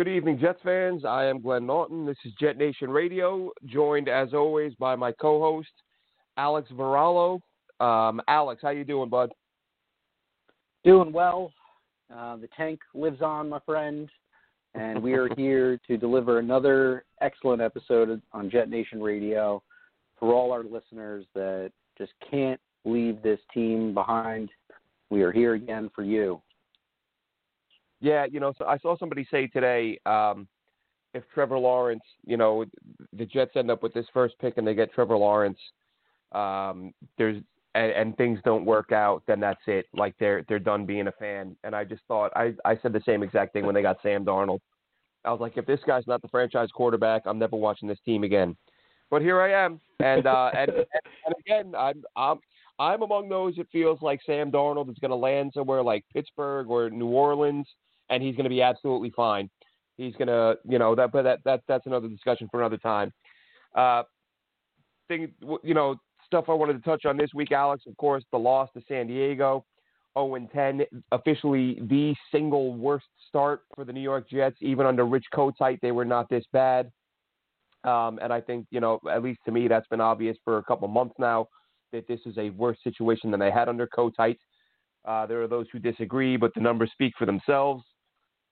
Good evening, Jets fans. I am Glenn Naughton. This is Jet Nation Radio, joined as always by my co-host Alex Varallo. Um, Alex, how you doing, bud? Doing well. Uh, the tank lives on, my friend, and we are here to deliver another excellent episode on Jet Nation Radio for all our listeners that just can't leave this team behind. We are here again for you. Yeah, you know, so I saw somebody say today, um, if Trevor Lawrence, you know, the Jets end up with this first pick and they get Trevor Lawrence, um, there's and, and things don't work out, then that's it. Like they're they're done being a fan. And I just thought I I said the same exact thing when they got Sam Darnold. I was like, if this guy's not the franchise quarterback, I'm never watching this team again. But here I am, and uh, and, and again, I'm I'm I'm among those. It feels like Sam Darnold is going to land somewhere like Pittsburgh or New Orleans and he's going to be absolutely fine. He's going to, you know, that, but that, that, that's another discussion for another time. Uh, thing, you know, stuff I wanted to touch on this week, Alex, of course, the loss to San Diego, 0 and 10, officially the single worst start for the New York Jets. Even under Rich Kotite, they were not this bad. Um, and I think, you know, at least to me, that's been obvious for a couple months now that this is a worse situation than they had under Kotite. Uh, there are those who disagree, but the numbers speak for themselves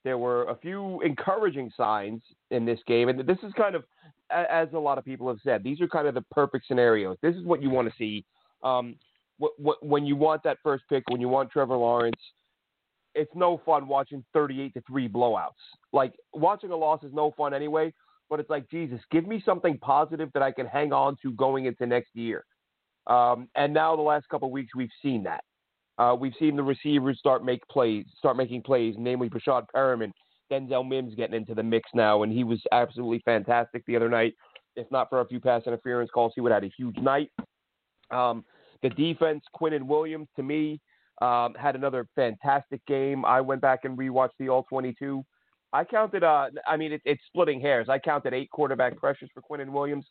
there were a few encouraging signs in this game, and this is kind of, as a lot of people have said, these are kind of the perfect scenarios. This is what you want to see. Um, when you want that first pick, when you want Trevor Lawrence, it's no fun watching 38 to three blowouts. Like watching a loss is no fun anyway. But it's like Jesus, give me something positive that I can hang on to going into next year. Um, and now the last couple of weeks we've seen that. Uh, we've seen the receivers start make plays, start making plays, namely Breshad Perriman, Denzel Mims getting into the mix now, and he was absolutely fantastic the other night. If not for a few pass interference calls, he would have had a huge night. Um, the defense, Quinnen Williams, to me, um, had another fantastic game. I went back and rewatched the All 22. I counted, uh, I mean, it, it's splitting hairs. I counted eight quarterback pressures for Quinnen Williams.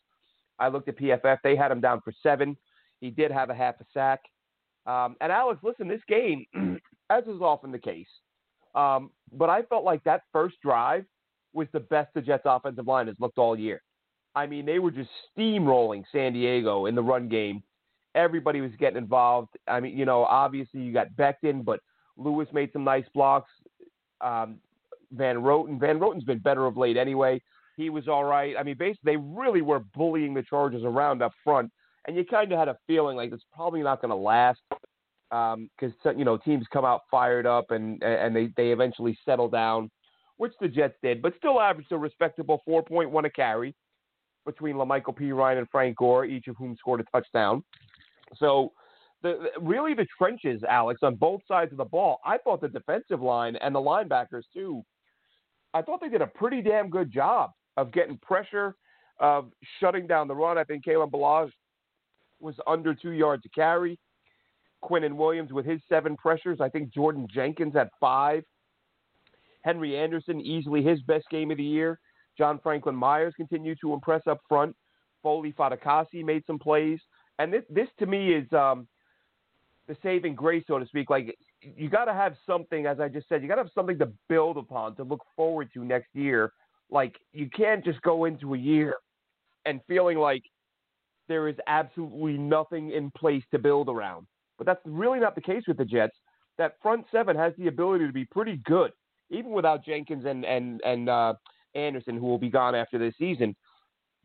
I looked at PFF. They had him down for seven. He did have a half a sack. Um, and Alex, listen, this game, as is often the case, um, but I felt like that first drive was the best the Jets' offensive line has looked all year. I mean, they were just steamrolling San Diego in the run game. Everybody was getting involved. I mean, you know, obviously you got Becton, but Lewis made some nice blocks. Um, Van Roten, Van Roten's been better of late anyway. He was all right. I mean, basically, they really were bullying the Chargers around up front and you kind of had a feeling like it's probably not going to last because um, you know teams come out fired up and and they they eventually settle down, which the Jets did, but still averaged a respectable 4.1 a carry between La'Mical Perine and Frank Gore, each of whom scored a touchdown. So. The, really the trenches, Alex, on both sides of the ball. I thought the defensive line and the linebackers too. I thought they did a pretty damn good job of getting pressure, of shutting down the run. I think Kalen Ballage was under two yards to carry. Quinnen Williams with his seven pressures. I think Jordan Jenkins at five. Henry Anderson, easily his best game of the year. John Franklin Myers continued to impress up front. Foley Fatukasi made some plays. And this, this to me is um, the saving grace, so to speak. Like, you got to have something, as I just said, you got to have something to build upon, to look forward to next year. Like, you can't just go into a year and feeling like there is absolutely nothing in place to build around. But that's really not the case with the Jets. That front seven has the ability to be pretty good, even without Jenkins and and and uh, Anderson, who will be gone after this season.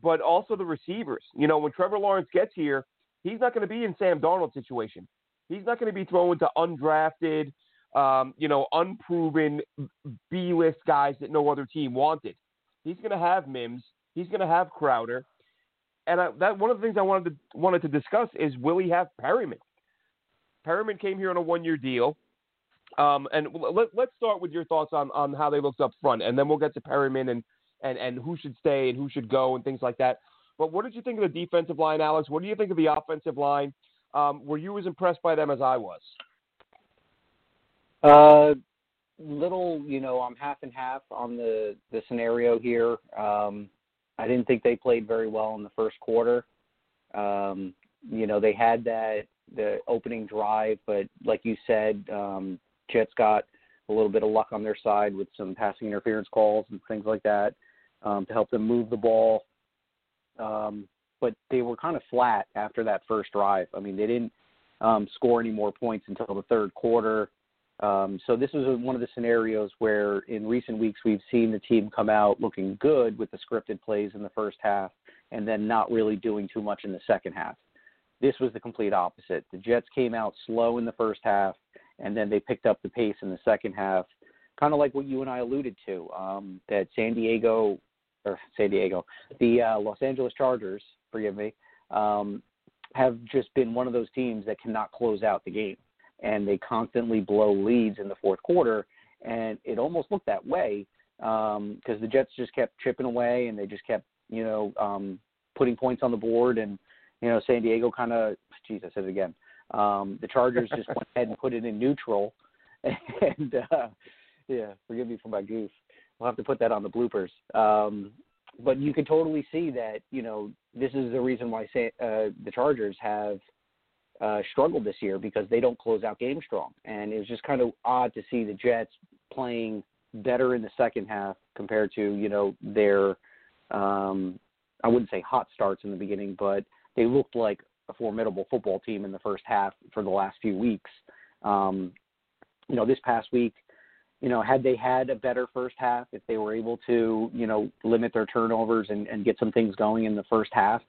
But also the receivers. You know, when Trevor Lawrence gets here, he's not going to be in Sam Darnold's situation. He's not going to be thrown to undrafted, um, you know, unproven B-list guys that no other team wanted. He's going to have Mims. He's going to have Crowder and I, that one of the things I wanted to wanted to discuss is will he have Perriman? Perriman came here on a one year deal. Um, and let, let's start with your thoughts on, on how they looked up front, and then we'll get to Perriman and, and, and who should stay and who should go and things like that. But what did you think of the defensive line, Alex? What do you think of the offensive line? Um, were you as impressed by them as I was? Uh, little, you know, I'm half and half on the the scenario here. Um, I didn't think they played very well in the first quarter. Um, you know, they had that the opening drive, but like you said, um, Jets got a little bit of luck on their side with some passing interference calls and things like that um, to help them move the ball. Um, but they were kind of flat after that first drive. I mean, they didn't um, score any more points until the third quarter. Um, so this was one of the scenarios where in recent weeks we've seen the team come out looking good with the scripted plays in the first half and then not really doing too much in the second half. This was the complete opposite. The Jets came out slow in the first half and then they picked up the pace in the second half, kind of like what you and I alluded to. Um, that San Diego or San Diego, the uh, Los Angeles Chargers, forgive me, um, have just been one of those teams that cannot close out the game and they constantly blow leads in the fourth quarter. And it almost looked that way because um, the Jets just kept chipping away and they just kept, you know, um, putting points on the board. And, you know, San Diego kind of, geez, I said it again. Um, the Chargers just went ahead and put it in neutral. And, uh, yeah, forgive me for my goof. We'll have to put that on the bloopers. Um, but you can totally see that, you know, this is the reason why uh, the Chargers have – uh, struggled this year because they don't close out games strong. And it was just kind of odd to see the Jets playing better in the second half compared to you know their um, I wouldn't say hot starts in the beginning, but they looked like a formidable football team in the first half for the last few weeks. Um, you know, this past week, you know, had they had a better first half, if they were able to, you know, limit their turnovers and, and get some things going in the first half,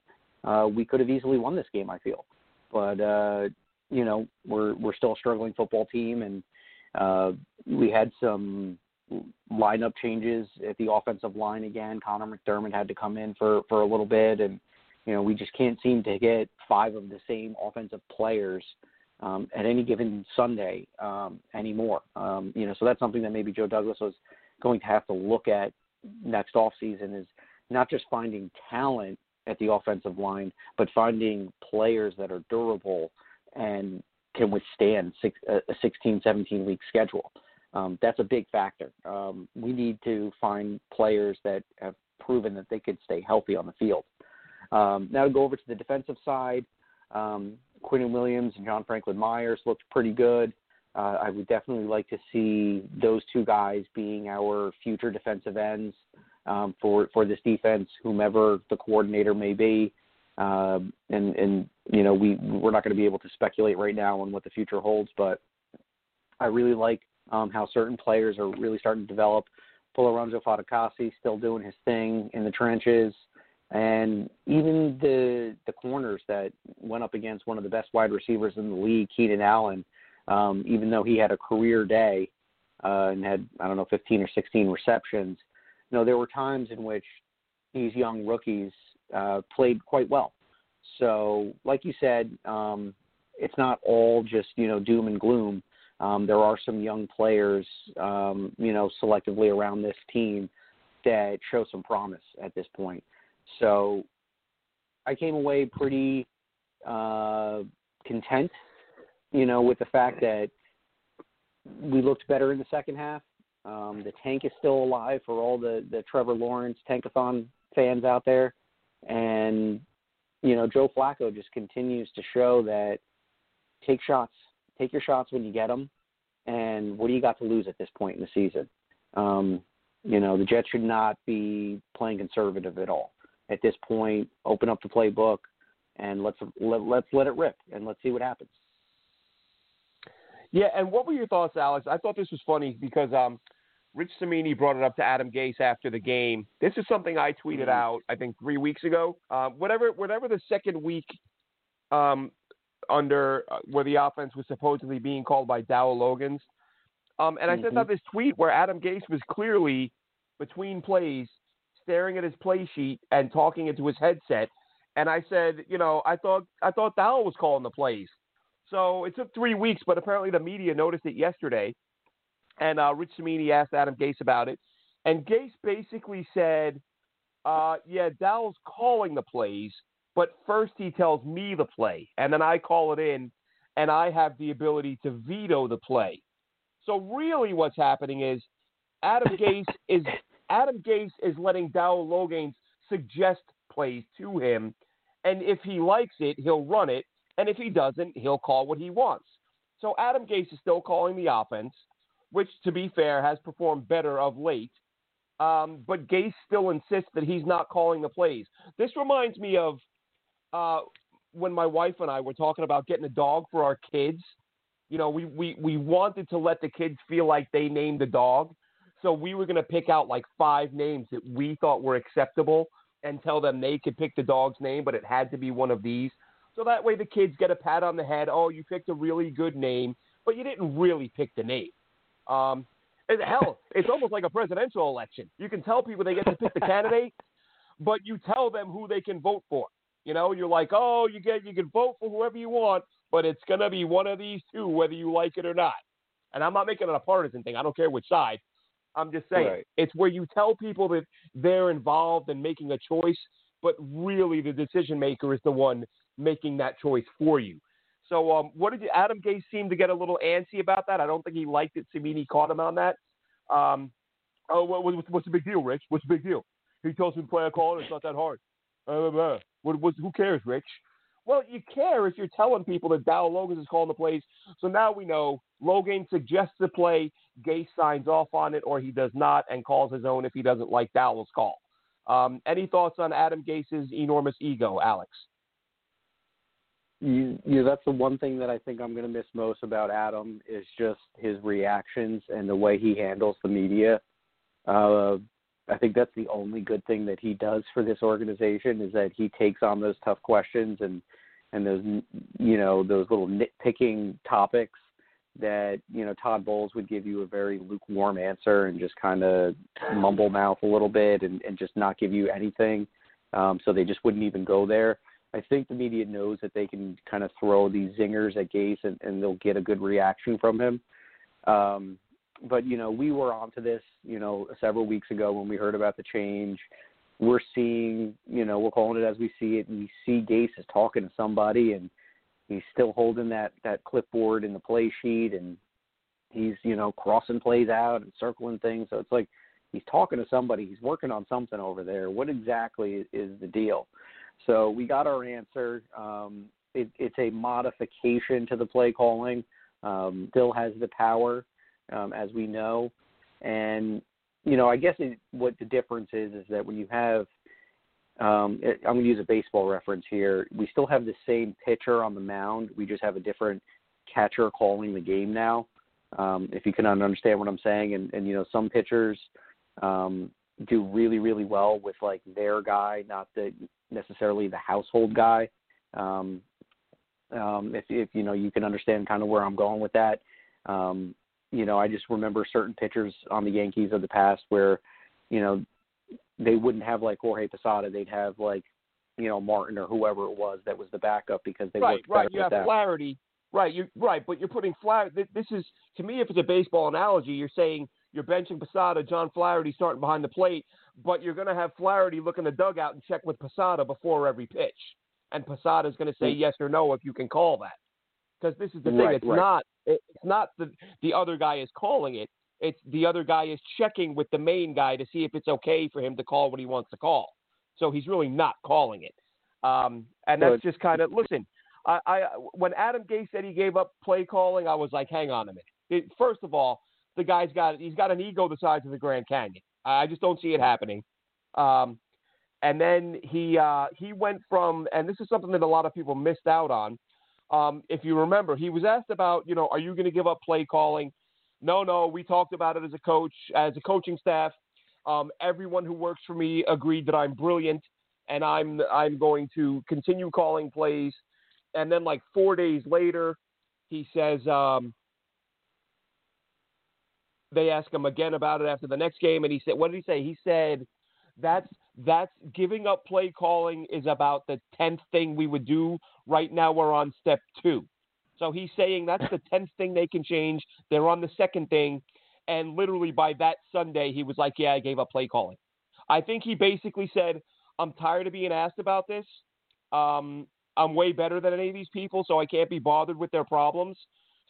uh, we could have easily won this game. I feel but uh, you know we're we're still a struggling football team, and uh, we had some lineup changes at the offensive line again. Connor McDermott had to come in for for a little bit, and you know we just can't seem to get five of the same offensive players um, at any given Sunday um, anymore. Um, you know, so that's something that maybe Joe Douglas was going to have to look at next off season is not just finding talent at the offensive line, but finding players that are durable and can withstand six, a 16, 17 week schedule. Um, that's a big factor. Um, we need to find players that have proven that they could stay healthy on the field. Um, now to go over to the defensive side, um, Quinnen Williams and John Franklin Myers looked pretty good. Uh, I would definitely like to see those two guys being our future defensive ends um, for for this defense, whomever the coordinator may be. Um, and and you know we we're not going to be able to speculate right now on what the future holds, but I really like um, how certain players are really starting to develop. Folorunso Fatukasi still doing his thing in the trenches, and even the the corners that went up against one of the best wide receivers in the league, Keenan Allen, um, even though he had a career day uh, and had I don't know 15 or 16 receptions, you know, there were times in which these young rookies uh, played quite well. So, like you said, um, it's not all just you know doom and gloom. Um, there are some young players, um, you know, selectively around this team that show some promise at this point. So, I came away pretty uh, content, you know, with the fact that we looked better in the second half. Um, the tank is still alive for all the the Trevor Lawrence Tankathon fans out there, and you know Joe Flacco just continues to show that take shots, take your shots when you get them, and what do you got to lose at this point in the season? Um, you know the Jets should not be playing conservative at all at this point. Open up the playbook and let's let, let's let it rip and let's see what happens. Yeah, and what were your thoughts, Alex? I thought this was funny because um, Rich Cimini brought it up to Adam Gase after the game. This is something I tweeted mm-hmm. out, I think, three weeks ago. Uh, whatever, whatever the second week um, under uh, where the offense was supposedly being called by Dowell Loggains, Um, and I mm-hmm. sent out this tweet where Adam Gase was clearly between plays staring at his play sheet and talking into his headset. And I said, you know, I thought I thought Dowell was calling the plays. So it took three weeks, but apparently the media noticed it yesterday. And uh, Rich Cimini asked Adam Gase about it, and Gase basically said, uh, "Yeah, Dowell's calling the plays, but first he tells me the play, and then I call it in, and I have the ability to veto the play." So really, what's happening is Adam Gase is Adam Gase is letting Dowell Loggains suggest plays to him, and if he likes it, he'll run it, and if he doesn't, he'll call what he wants. So Adam Gase is still calling the offense, which, to be fair, has performed better of late. Um, but Gase still insists that he's not calling the plays. This reminds me of uh, when my wife and I were talking about getting a dog for our kids. You know, we, we, we wanted to let the kids feel like they named the dog. So we were going to pick out like five names that we thought were acceptable and tell them they could pick the dog's name, but it had to be one of these. So that way the kids get a pat on the head. Oh, you picked a really good name, but you didn't really pick the name. Um, hell, it's almost like a presidential election. You can tell people they get to pick the candidate, but you tell them who they can vote for. You know, you're like, oh, you get you can vote for whoever you want, but it's gonna be one of these two, whether you like it or not. And I'm not making it a partisan thing. I don't care which side. I'm just saying Right. it's where you tell people that they're involved in making a choice, but really the decision maker is the one making that choice for you. So, um, what did you, Adam Gase seem to get a little antsy about that? I don't think he liked it. Cimini caught him on that. Um, oh, what, what, what's the big deal, Rich? What's the big deal? He tells me to play a call, and it's not that hard. Blah, blah. What, what, who cares, Rich? Well, you care if you're telling people that Dowell Loggains is calling the plays. So now we know Loggains suggests the play, Gase signs off on it, or he does not and calls his own if he doesn't like Dowell's call. Um, any thoughts on Adam Gase's enormous ego, Alex? You, you that's the one thing that I think I'm going to miss most about Adam is just his reactions and the way he handles the media. Uh, I think that's the only good thing that he does for this organization is that he takes on those tough questions and and those you know those little nitpicking topics that you know Todd Bowles would give you a very lukewarm answer and just kind of mumble mouth a little bit and, and just not give you anything. Um, so they just wouldn't even go there. I think the media knows that they can kind of throw these zingers at Gase and, and they'll get a good reaction from him. Um, but you know, we were onto this, you know, several weeks ago when we heard about the change. We're seeing, you know, we're calling it as we see it. We see Gase is talking to somebody, and he's still holding that that clipboard in the play sheet, and he's, you know, crossing plays out and circling things. So it's like he's talking to somebody. He's working on something over there. What exactly is the deal? So we got our answer. Um, it, it's a modification to the play calling. Um, has the power, um, as we know, and you know, I guess it, what the difference is is that when you have, um, it, I'm going to use a baseball reference here. We still have the same pitcher on the mound. We just have a different catcher calling the game now. Um, if you can understand what I'm saying, and, and you know, some pitchers um, do really, really well with like their guy, not the necessarily the household guy. Um, um, if, if you know, you can understand kind of where I'm going with that. Um, you know, I just remember certain pitchers on the Yankees of the past where, you know, they wouldn't have like Jorge Posada. They'd have like, you know, Martin or whoever it was that was the backup because they right, worked right. better You have that. Flaherty. Right, you right, but you're putting Flaherty. This is to me, if it's a baseball analogy, you're saying you're benching Posada, John Flaherty starting behind the plate, but you're going to have Flaherty look in the dugout and check with Posada before every pitch, and Posada is going to say Mm. yes or no if you can call that. Because this is the thing, Right, it's right. not it, it's not the the other guy is calling it. It's the other guy is checking with the main guy to see if it's okay for him to call what he wants to call. So he's really not calling it. Um, and that's just kind of listen. I, I when Adam Gase said he gave up play calling, I was like, hang on a minute. It, first of all, the guy's got he's got an ego the size of the Grand Canyon. I just don't see it happening. Um, and then he uh, he went from, and this is something that a lot of people missed out on. Um, if you remember, he was asked about, you know, are you going to give up play calling? No, no. We talked about it as a coach, as a coaching staff. Um, everyone who works for me agreed that I'm brilliant, and I'm I'm going to continue calling plays. And then, like four days later, he says um, they ask him again about it after the next game, and he said, "What did he say?" He said, "That's that's giving up play calling is about the tenth thing we would do. Right now, we're on step two. So he's saying that's the tenth thing they can change. They're on the second thing, And literally by that Sunday, he was like, "Yeah, I gave up play calling." I think he basically said, "I'm tired of being asked about this. Um, I'm way better than any of these people, so I can't be bothered with their problems.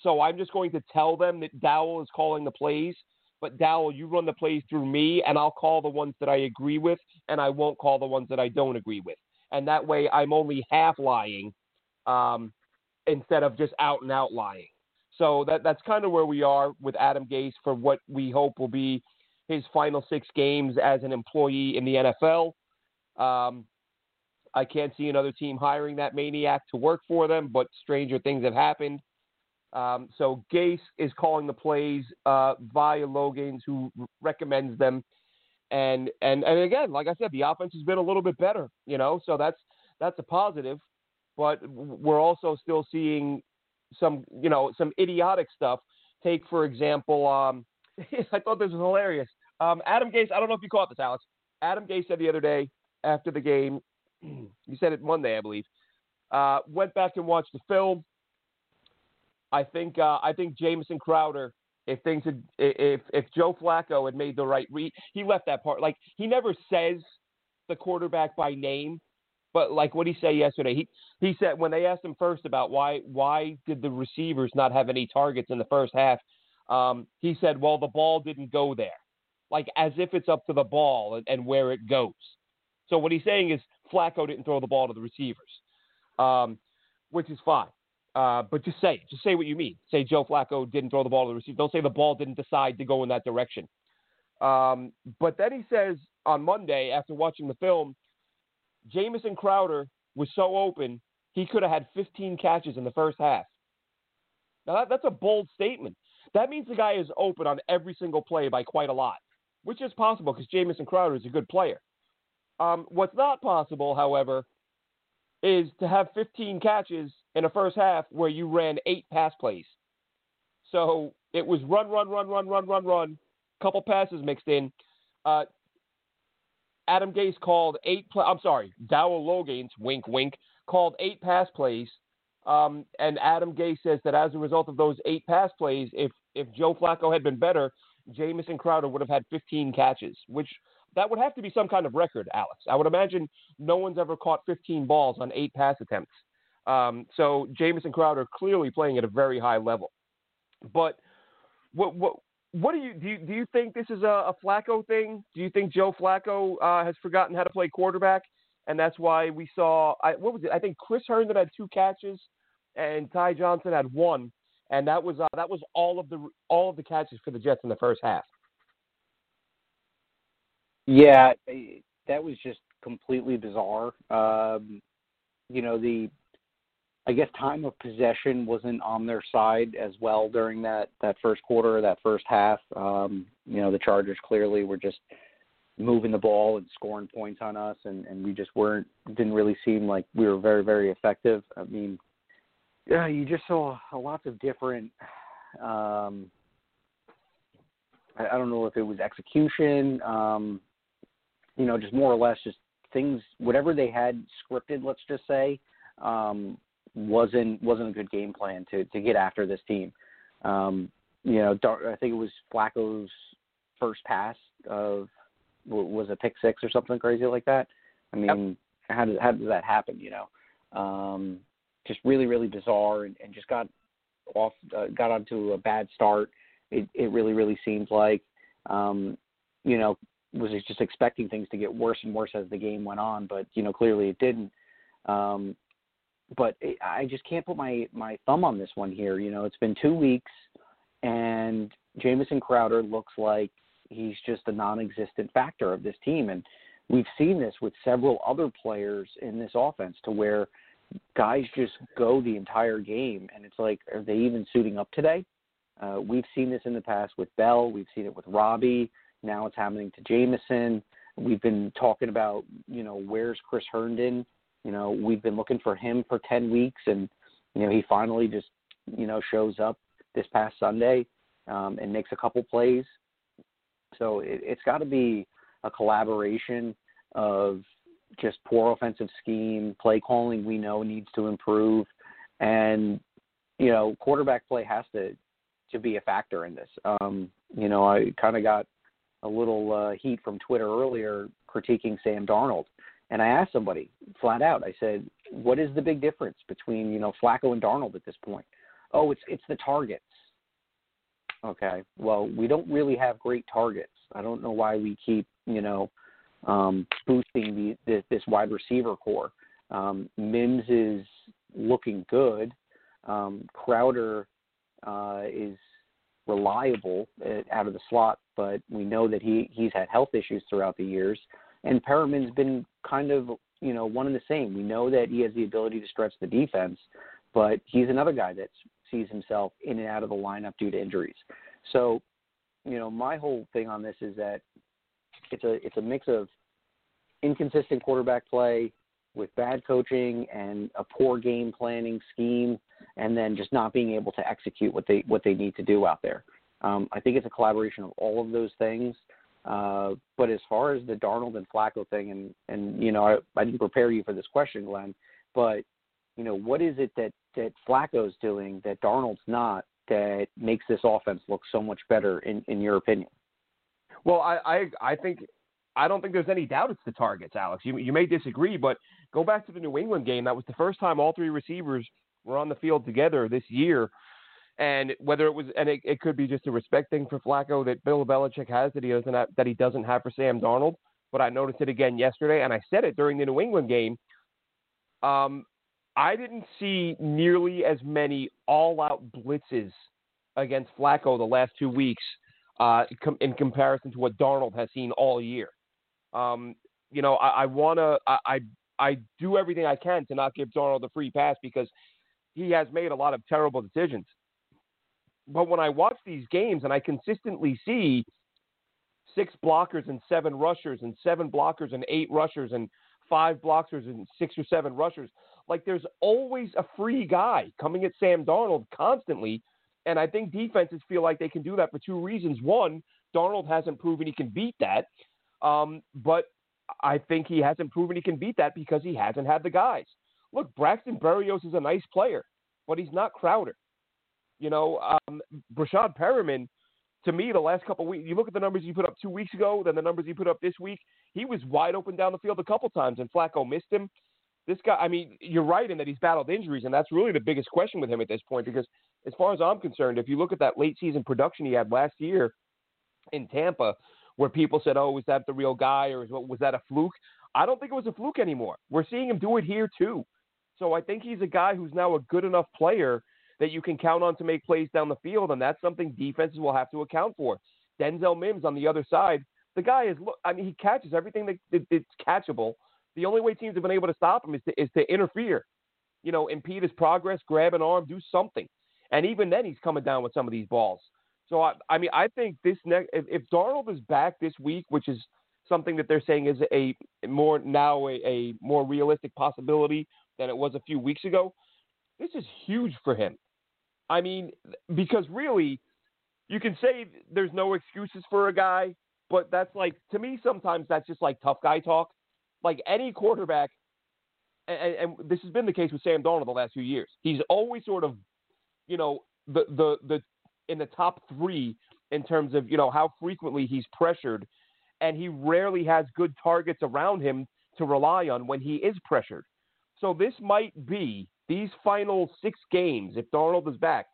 So I'm just going to tell them that Dowell is calling the plays." But Dowell, you run the plays through me, and I'll call the ones that I agree with, and I won't call the ones that I don't agree with. And that way, I'm only half lying um, instead of just out and out lying. So that that's kind of where we are with Adam Gase for what we hope will be his final six games as an employee in the NFL. Um, I can't see another team hiring that maniac to work for them, but stranger things have happened. Um, so Gase is calling the plays uh, via Loggains, who recommends them. And and and again, like I said, the offense has been a little bit better, you know. So that's that's a positive. But we're also still seeing some, you know, some idiotic stuff. Take for example, um, I thought this was hilarious. Um, Adam Gase, I don't know if you caught this, Alex. Adam Gase said the other day after the game, you said it Monday, I believe. Uh, went back and watched the film I think uh, I think Jamison Crowder, if things had, if if Joe Flacco had made the right read, he left that part. Like he never says the quarterback by name, but like what he said yesterday, he he said when they asked him first about why why did the receivers not have any targets in the first half, um, he said, well the ball didn't go there, like as if it's up to the ball and, and where it goes. So what he's saying is Flacco didn't throw the ball to the receivers, um, which is fine. Uh, but just say Just say what you mean. Say Joe Flacco didn't throw the ball to the receiver. Don't say the ball didn't decide to go in that direction. Um, but then he says on Monday, after watching the film, Jamison Crowder was so open, he could have had 15 catches in the first half. Now, that, that's a bold statement. That means the guy is open on every single play by quite a lot, which is possible because Jamison Crowder is a good player. Um, what's not possible, however, is to have 15 catches in the first half where you ran eight pass plays. So it was run, run, run, run, run, run, run, couple passes mixed in. Uh, Adam Gase called eight. I'm sorry, Dowell Loggains, wink, wink, called eight pass plays. Um, and Adam Gase says that as a result of those eight pass plays, if if Joe Flacco had been better, Jamison Crowder would have had 15 catches, which that would have to be some kind of record, Alex. I would imagine no one's ever caught 15 balls on eight pass attempts. Um, so Jamison Crowder clearly playing at a very high level. But what what what do you do? You, do you think this is a, a Flacco thing? Do you think Joe Flacco uh, has forgotten how to play quarterback, and that's why we saw I, what was it? I think Chris Herndon had two catches, and Ty Johnson had one, and that was uh, that was all of the all of the catches for the Jets in the first half. Yeah, that was just completely bizarre. Um, you know, the I guess time of possession wasn't on their side as well during that that first quarter, that first half. Um, you know, the Chargers clearly were just moving the ball and scoring points on us, and and we just weren't didn't really seem like we were very very effective. I mean, yeah, you just saw a lots of different. Um, I, I don't know if it was execution. Um, you know, just more or less just things, whatever they had scripted, let's just say, um, wasn't wasn't a good game plan to to get after this team. Um, you know, I think it was Flacco's first pass of was a pick six or something crazy like that. I mean, yep. how does how does that happen? You know, um, just really really bizarre and, and just got off uh, got onto a bad start. It it really really seems like. Um, you know, was just expecting things to get worse and worse as the game went on, but you know clearly it didn't. Um, but I just can't put my my thumb on this one here. You know, it's been two weeks, and Jamison Crowder looks like he's just a non-existent factor of this team, and we've seen this with several other players in this offense to where guys just go the entire game, and it's like, are they even suiting up today? Uh, we've seen this in the past with Bell. We've seen it with Robbie. Now it's happening to Jamison. We've been talking about, you know, where's Chris Herndon? You know, we've been looking for him for 10 weeks, and, you know, he finally just, you know, shows up this past Sunday um, and makes a couple plays. So it, it's got to be a collaboration of just poor offensive scheme, play calling we know needs to improve, and you know quarterback play has to to be a factor in this. Um, you know, I kind of got a little uh, heat from Twitter earlier critiquing Sam Darnold, and I asked somebody flat out. I said, "What is the big difference between you know Flacco and Darnold at this point?" Oh, it's it's the targets. Okay, well, we don't really have great targets. I don't know why we keep you know um, boosting the, the this wide receiver core. Um, Mims is looking good. Um, Crowder uh, is reliable uh, out of the slot, but we know that he he's had health issues throughout the years. And Perriman's been kind of you know one and the same. We know that he has the ability to stretch the defense, but he's another guy that sees himself in and out of the lineup due to injuries. So, you know, my whole thing on this is that it's a it's a mix of inconsistent quarterback play with bad coaching and a poor game planning scheme, and then just not being able to execute what they what they need to do out there. Um, I think it's a collaboration of all of those things. Uh, but as far as the Darnold and Flacco thing, and and you know, I, I didn't prepare you for this question, Glenn, but you know, what is it that that Flacco's doing that Darnold's not that makes this offense look so much better in in your opinion? Well, I I, I think I don't think there's any doubt it's the targets, Alex. You you may disagree, but go back to the New England game. That was the first time all three receivers were on the field together this year. And whether it was, and it, it could be just a respect thing for Flacco that Bill Belichick has that he doesn't have, that he doesn't have for Sam Darnold. But I noticed it again yesterday, and I said it during the New England game. Um, I didn't see nearly as many all-out blitzes against Flacco the last two weeks uh, in comparison to what Darnold has seen all year. Um, you know, I, I want to, I, I, I do everything I can to not give Darnold a free pass because he has made a lot of terrible decisions. But when I watch these games and I consistently see six blockers and seven rushers and seven blockers and eight rushers and five blockers and six or seven rushers, like there's always a free guy coming at Sam Darnold constantly. And I think defenses feel like they can do that for two reasons. One, Darnold hasn't proven he can beat that. Um, but I think he hasn't proven he can beat that because he hasn't had the guys. Look, Braxton Berrios is a nice player, but he's not Crowder. You know, um, Breshad Perriman, to me, the last couple weeks, you look at the numbers he put up two weeks ago, then the numbers he put up this week. He was wide open down the field a couple times, and Flacco missed him. This guy, I mean, you're right in that he's battled injuries, and that's really the biggest question with him at this point. Because as far as I'm concerned, if you look at that late season production he had last year in Tampa, where people said, "Oh, was that the real guy, or was that a fluke?" I don't think it was a fluke anymore. We're seeing him do it here too. So I think he's a guy who's now a good enough player that you can count on to make plays down the field, and that's something defenses will have to account for. Denzel Mims on the other side, the guy is. I mean, he catches everything that, that it's catchable. The only way teams have been able to stop him is to, is to interfere, you know, impede his progress, grab an arm, do something. And even then, he's coming down with some of these balls. So I, I mean, I think this next if, if Darnold is back this week, which is something that they're saying is a more now a, a more realistic possibility than it was a few weeks ago, this is huge for him. I mean, because really, you can say there's no excuses for a guy, but that's like to me sometimes that's just like tough guy talk. Like any quarterback, and, and this has been the case with Sam Darnold the last few years. He's always sort of, you know, the the the in the top three in terms of you know how frequently he's pressured, and he rarely has good targets around him to rely on when he is pressured. So this might be these final six games if Darnold is back.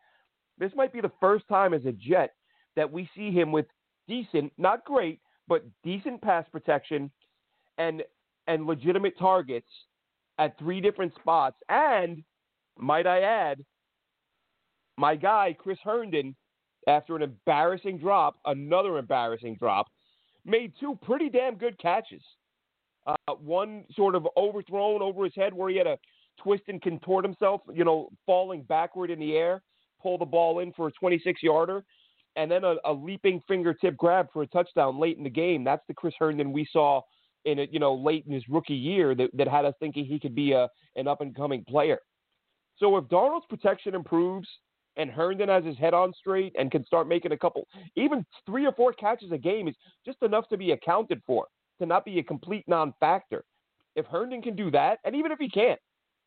This might be the first time as a Jet that we see him with decent, not great, but decent pass protection and and legitimate targets at three different spots. And might I add, my guy Chris Herndon after an embarrassing drop, another embarrassing drop, made two pretty damn good catches. Uh, one sort of overthrown over his head where he had to twist and contort himself, you know, falling backward in the air, pull the ball in for a 26 yarder, and then a, a, leaping fingertip grab for a touchdown late in the game. That's the Chris Herndon we saw in it, you know, late in his rookie year that, that had us thinking he could be a an up and coming player. So if Darnold's protection improves, and Herndon has his head on straight and can start making a couple, even three or four catches a game is just enough to be accounted for, to not be a complete non factor. If Herndon can do that, and even if he can't,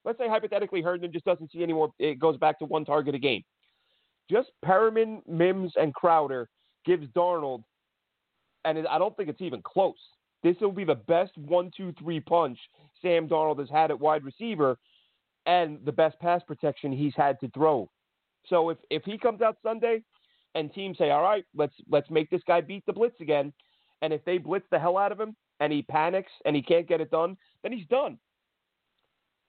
let's say hypothetically Herndon just doesn't see any more, it goes back to one target a game. just Perriman, Mims, and Crowder gives Darnold, and I don't think it's even close. This will be the best one, two, three punch Sam Darnold has had at wide receiver, and the best pass protection he's had to throw. So if if he comes out Sunday, and teams say, "All right, let's let's make this guy beat the blitz again," and if they blitz the hell out of him and he panics and he can't get it done, then he's done.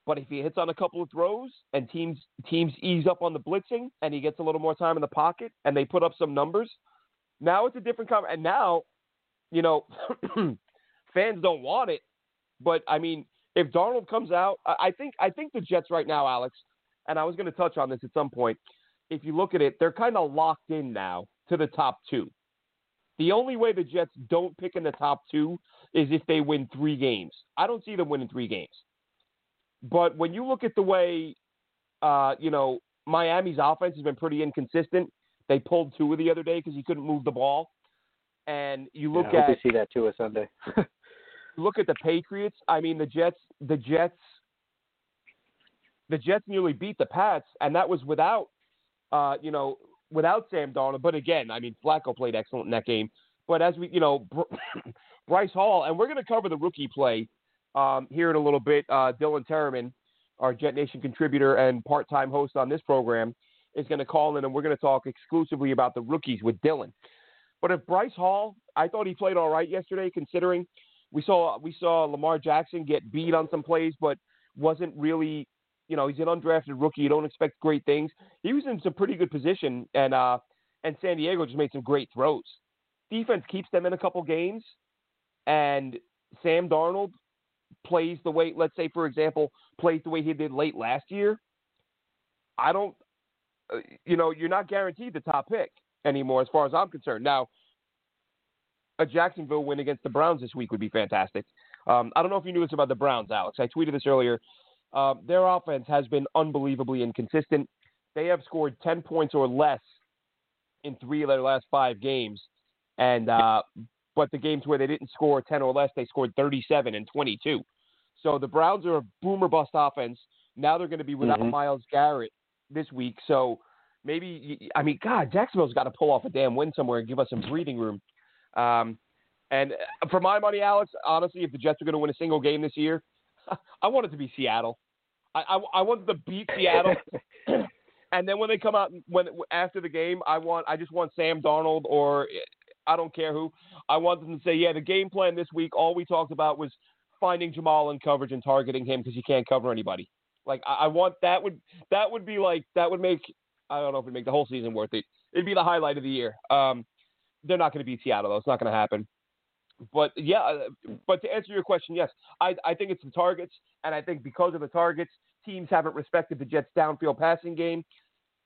But if he hits on a couple of throws and teams teams ease up on the blitzing and he gets a little more time in the pocket and they put up some numbers, now it's a different comment. And now, you know, fans don't want it, but I mean, if Darnold comes out, I think I think the Jets right now, Alex, and I was going to touch on this at some point. If you look at it, they're kind of locked in now to the top two. The only way the Jets don't pick in the top two is if they win three games. I don't see them winning three games. But when you look at the way, uh, you know, Miami's offense has been pretty inconsistent. They pulled Tua the other day because he couldn't move the ball. And you look yeah, I at hope we see that Tua Sunday. look at the Patriots. I mean, the Jets, the Jets, the Jets nearly beat the Pats, and that was without, uh, you know, without Sam Darnold. But again, I mean, Flacco played excellent in that game. But as we, you know, Bryce Hall, and we're going to cover the rookie play um, here in a little bit. Uh, Dylan Tereman, our Jet Nation contributor and part-time host on this program, is going to call in, and we're going to talk exclusively about the rookies with Dylan. But if Bryce Hall, I thought he played all right yesterday, considering we saw we saw Lamar Jackson get beat on some plays, but wasn't really, you know, he's an undrafted rookie. You don't expect great things. He was in some pretty good position, and uh, and San Diego just made some great throws. Defense keeps them in a couple games, and Sam Darnold plays the way, let's say, for example, plays the way he did late last year. I don't, uh, you know, you're not guaranteed the top pick anymore, as far as I'm concerned. Now, a Jacksonville win against the Browns this week would be fantastic. Um, I don't know if you knew this about the Browns, Alex. I tweeted this earlier. Uh, their offense has been unbelievably inconsistent. They have scored 10 points or less in three of their last five games. And uh, but the games where they didn't score 10 or less, they scored 37 and 22. So the Browns are a boomer bust offense. Now they're going to be without mm-hmm. Myles Garrett this week. So maybe, I mean, God, Jacksonville's got to pull off a damn win somewhere and give us some breathing room. Um, and uh, for my money, Alex, honestly, if the Jets are going to win a single game this year, I want it to be Seattle. I, I, I want them to beat Seattle. and then when they come out when after the game, I want I just want Sam Darnold or I don't care who. I want them to say, yeah, the game plan this week, all we talked about was finding Jamal in coverage and targeting him because you can't cover anybody. Like I, I, want that would that would be like that would make I don't know if it make the whole season worth it. It'd be the highlight of the year. Um, they're not going to beat Seattle though. It's not going to happen. But yeah, uh, but to answer your question, yes, I I think it's the targets, and I think because of the targets, teams haven't respected the Jets' downfield passing game.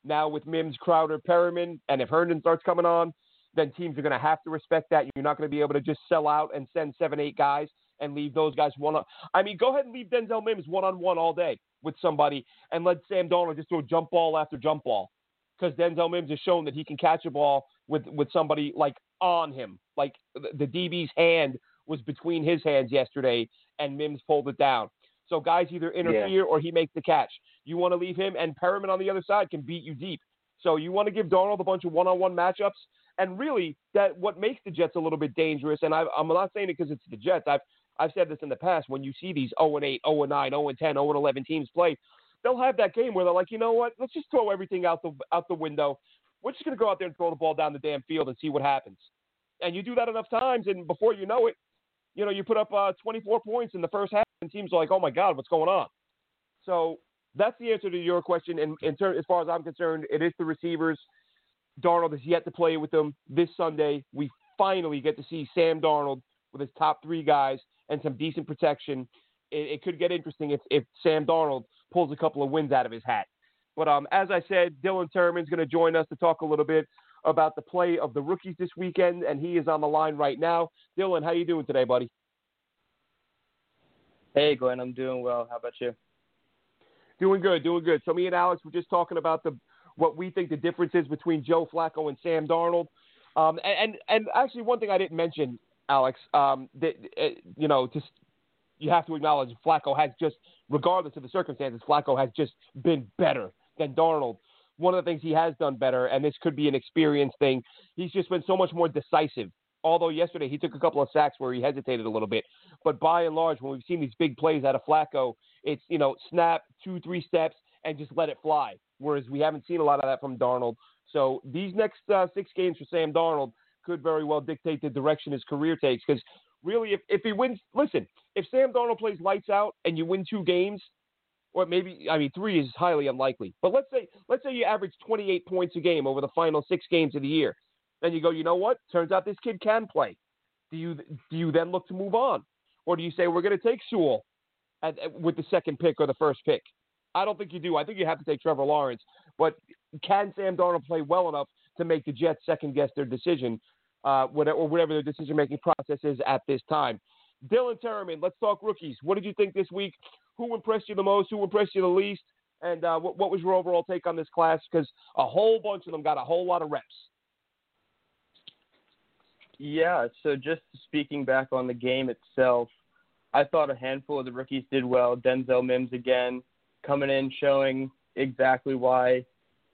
Now with Mims, Crowder, Perriman, and if Herndon starts coming on, then teams are going to have to respect that. You're not going to be able to just sell out and send seven, eight guys and leave those guys one on. I mean, go ahead and leave Denzel Mims one on one all day with somebody and let Sam Darnold just throw jump ball after jump ball because Denzel Mims has shown that he can catch a ball with with somebody like on him, like the, DB's hand was between his hands yesterday and Mims pulled it down. So guys either interfere yeah. or he makes the catch. You want to leave him and Perriman on the other side can beat you deep. So you want to give Darnold a bunch of one-on-one matchups and really, that what makes the Jets a little bit dangerous, and I, I'm not saying it because it's the Jets. I've I've said this in the past. When you see these 0 and 8, 0 and 9, 0 and 10, 0 and 11 teams play, they'll have that game where they're like, you know what? Let's just throw everything out the out the window. We're just going to go out there and throw the ball down the damn field and see what happens. And you do that enough times, and before you know it, you know you put up uh, 24 points in the first half, and teams are like, oh my God, what's going on? So that's the answer to your question. And in ter- as far as I'm concerned, it is the receivers. Darnold has yet to play with them this Sunday. We finally get to see Sam Darnold with his top three guys and some decent protection. It, it could get interesting if, if Sam Darnold pulls a couple of wins out of his hat. But um, as I said, Dylan Tereman's going to join us to talk a little bit about the play of the rookies this weekend, and he is on the line right now. Dylan, how you doing today, buddy? Hey, Glenn, I'm doing well. How about you? Doing good, doing good. So me and Alex were just talking about the what we think the difference is between Joe Flacco and Sam Darnold. Um, and, and, actually, one thing I didn't mention, Alex, um, that uh, you know, just you have to acknowledge Flacco has just, regardless of the circumstances, Flacco has just been better than Darnold. one of the things he has done better, and this could be an experience thing. He's just been so much more decisive. Although yesterday he took a couple of sacks where he hesitated a little bit, but by and large, when we've seen these big plays out of Flacco, it's you know snap two three steps and just let it fly. Whereas we haven't seen a lot of that from Darnold. So these next uh, six games for Sam Darnold could very well dictate the direction his career takes. Because really, if, if he wins, listen, if Sam Darnold plays lights out and you win two games, or maybe I mean three is highly unlikely. But let's say let's say you average 28 points a game over the final six games of the year, then you go, you know what? Turns out this kid can play. Do you do you then look to move on, or do you say we're going to take Sewell at, at, with the second pick or the first pick? I don't think you do. I think you have to take Trevor Lawrence. But can Sam Darnold play well enough to make the Jets second guess their decision, uh, whatever, or whatever their decision making process is at this time? Dylan Tereman, let's talk rookies. What did you think this week? Who impressed you the most? Who impressed you the least? And uh, what, what was your overall take on this class? Because a whole bunch of them got a whole lot of reps. Yeah, so just speaking back on the game itself, I thought a handful of the rookies did well. Denzel Mims again coming in showing exactly why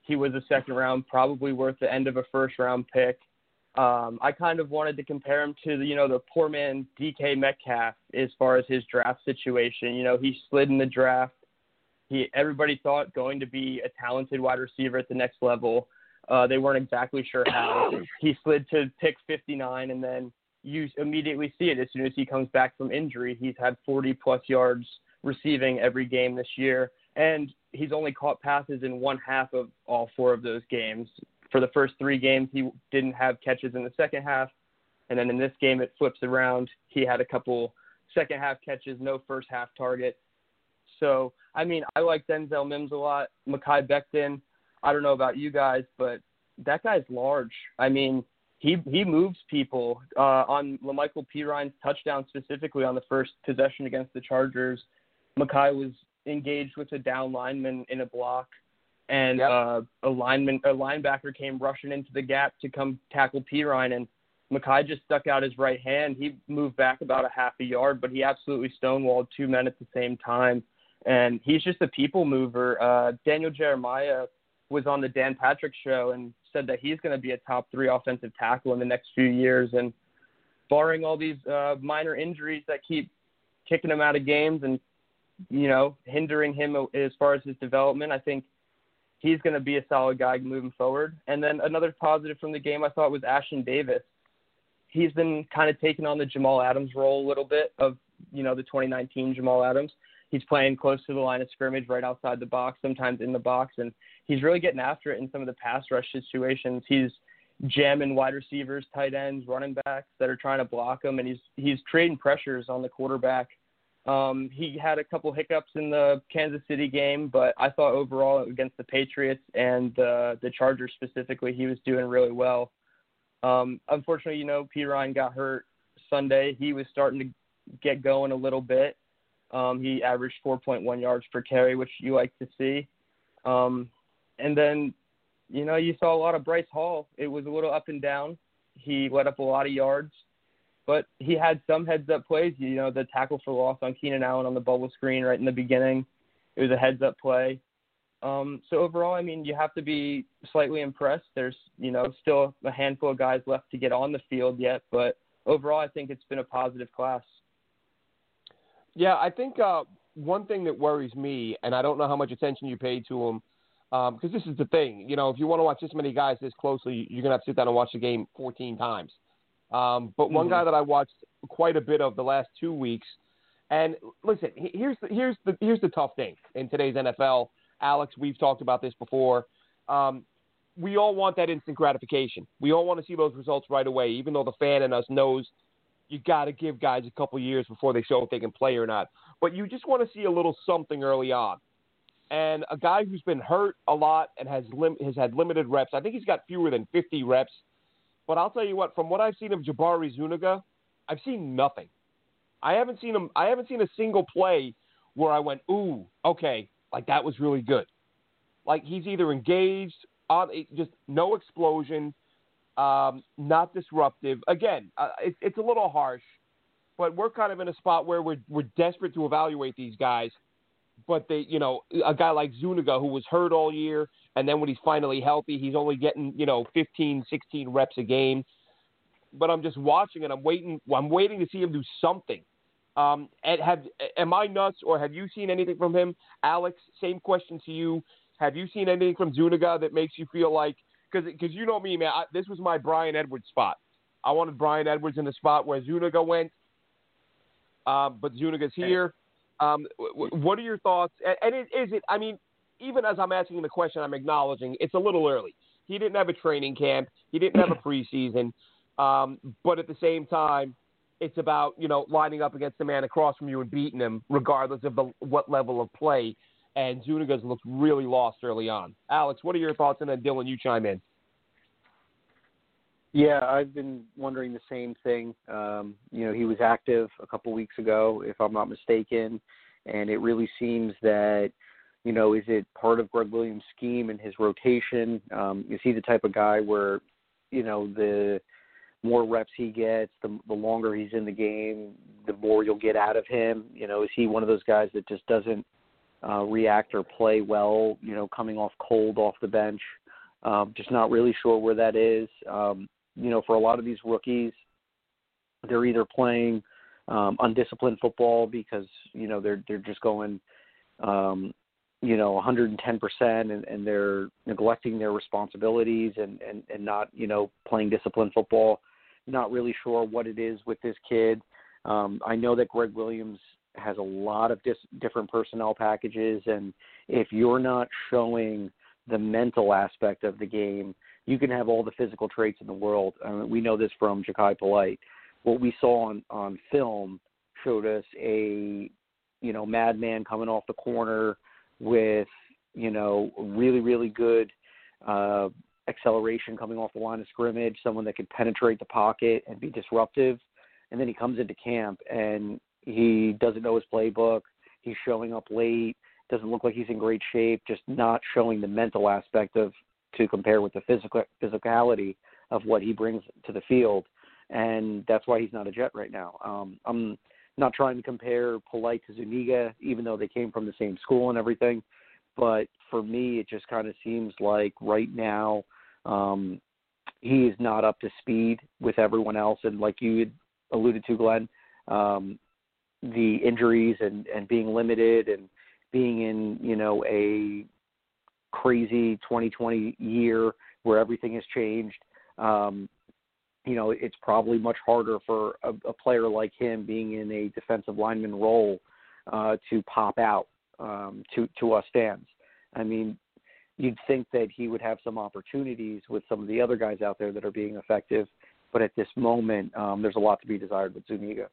he was a second round, probably worth the end of a first round pick. Um, I kind of wanted to compare him to the, you know, the poor man DK Metcalf as far as his draft situation. You know, he slid in the draft. He everybody thought going to be a talented wide receiver at the next level. Uh, they weren't exactly sure how. he slid to pick 59, and then you immediately see it as soon as he comes back from injury. He's had 40 plus yards receiving every game this year, and he's only caught passes in one half of all four of those games for the first three games, he didn't have catches in the second half. And then in this game, it flips around. He had a couple second half catches, no first half target. So, I mean, I like Denzel Mims a lot. Mekhi Becton, I don't know about you guys, but that guy's large. I mean, he he moves people uh, on La'Mical Perine's touchdown specifically on the first possession against the Chargers. Mekhi was engaged with a down lineman in a block and yep. uh, a lineman, a linebacker came rushing into the gap to come tackle Perine, and Mekhi just stuck out his right hand. He moved back about a half a yard, but he absolutely stonewalled two men at the same time, and he's just a people mover. Uh, Daniel Jeremiah was on the Dan Patrick show and said that he's going to be a top three offensive tackle in the next few years, and barring all these uh, minor injuries that keep kicking him out of games and you know hindering him as far as his development, I think he's going to be a solid guy moving forward. And then another positive from the game I thought was Ashtyn Davis. He's been kind of taking on the Jamal Adams role a little bit of, you know, the 2019 Jamal Adams. He's playing close to the line of scrimmage, right outside the box, sometimes in the box, and he's really getting after it in some of the pass rush situations. He's jamming wide receivers, tight ends, running backs that are trying to block him, and he's he's trading pressures on the quarterback um, he had a couple hiccups in the Kansas City game, but I thought overall against the Patriots and uh, the Chargers specifically, he was doing really well. Um, unfortunately, you know, Perine got hurt Sunday. He was starting to get going a little bit. Um, he averaged 4.1 yards per carry, which you like to see. Um, and then, you know, you saw a lot of Bryce Hall. It was a little up and down. He let up a lot of yards. But he had some heads up plays. You know, the tackle for loss on Keenan Allen on the bubble screen right in the beginning. It was a heads up play. Um, so overall, I mean, you have to be slightly impressed. There's, you know, still a handful of guys left to get on the field yet, but overall, I think it's been a positive class. Yeah, I think uh, one thing that worries me, and I don't know how much attention you paid to him, because um, this is the thing. You know, if you want to watch this many guys this closely, you're gonna have to sit down and watch the game 14 times. Um, but one mm-hmm. guy that I watched quite a bit of the last two weeks, and listen, here's the, here's the here's the tough thing in today's NFL. Alex, we've talked about this before. Um, we all want that instant gratification. We all want to see those results right away, even though the fan in us knows you got to give guys a couple years before they show if they can play or not. But you just want to see a little something early on. And a guy who's been hurt a lot and has lim- has had limited reps. I think he's got fewer than 50 reps but I'll tell you what, from what I've seen of Jabari Zuniga, I've seen nothing. I haven't seen him. I haven't seen a single play where I went, "Ooh, okay, like that was really good." Like he's either engaged, just no explosion, um, not disruptive. Again, uh, it, it's a little harsh, but we're kind of in a spot where we're we're desperate to evaluate these guys. But they, you know, a guy like Zuniga who was hurt all year, and then when he's finally healthy, he's only getting, you know, 15, 16 reps a game. But I'm just watching and I'm waiting. I'm waiting to see him do something. Um, and have am I nuts or have you seen anything from him, Alex? Same question to you. Have you seen anything from Zuniga that makes you feel like because because you know me, man. I, this was my Bryan Edwards spot. I wanted Bryan Edwards in the spot where Zuniga went, um, but Zuniga's here. Um, what are your thoughts? And is it? I mean, even as I'm asking the question, I'm acknowledging it's a little early. He didn't have a training camp. He didn't have a preseason. Um, but at the same time, it's about you know lining up against the man across from you and beating him, regardless of the what level of play. And Zuniga's looked really lost early on. Alex, what are your thoughts? And then Dylan, you chime in. Yeah, I've been wondering the same thing. Um, you know, he was active a couple weeks ago, if I'm not mistaken, and it really seems that, you know, is it part of Gregg Williams' scheme and his rotation? Um, is he the type of guy where, you know, the more reps he gets, the, the longer he's in the game, the more you'll get out of him? You know, is he one of those guys that just doesn't uh, react or play well, you know, coming off cold off the bench? Um, just not really sure where that is. Um, you know, for a lot of these rookies, they're either playing um, undisciplined football because you know they're they're just going, um, you know, 110 percent, and they're neglecting their responsibilities and and and not you know playing disciplined football. Not really sure what it is with this kid. Um, I know that Gregg Williams has a lot of dis- different personnel packages, and if you're not showing the mental aspect of the game, you can have all the physical traits in the world. Uh, we know this from Jachai Polite. What we saw on on film showed us a you know madman coming off the corner with you know really really good uh, acceleration coming off the line of scrimmage, someone that could penetrate the pocket and be disruptive. And then he comes into camp and he doesn't know his playbook. He's showing up late. Doesn't look like he's in great shape. Just not showing the mental aspect of to compare with the physical physicality of what he brings to the field, and that's why he's not a Jet right now. Um, I'm not trying to compare Polite to Zuniga, even though they came from the same school and everything. But for me, it just kind of seems like right now um, he is not up to speed with everyone else. And like you alluded to, Glenn, um, the injuries and, and being limited and being in you know a crazy 2020 year where everything has changed. Um, you know, it's probably much harder for a, a player like him being in a defensive lineman role uh, to pop out um, to to us fans. I mean, you'd think that he would have some opportunities with some of the other guys out there that are being effective, but at this moment, um, there's a lot to be desired with Zuniga.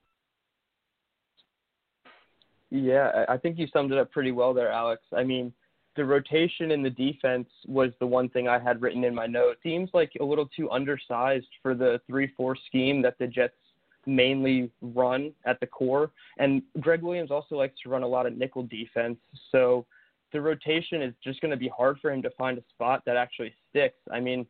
Yeah, I think you summed it up pretty well there, Alex. I mean, the rotation in the defense was the one thing I had written in my note. Seems like a little too undersized for the 3 4 scheme that the Jets mainly run at the core. And Gregg Williams also likes to run a lot of nickel defense. So the rotation is just going to be hard for him to find a spot that actually sticks. I mean,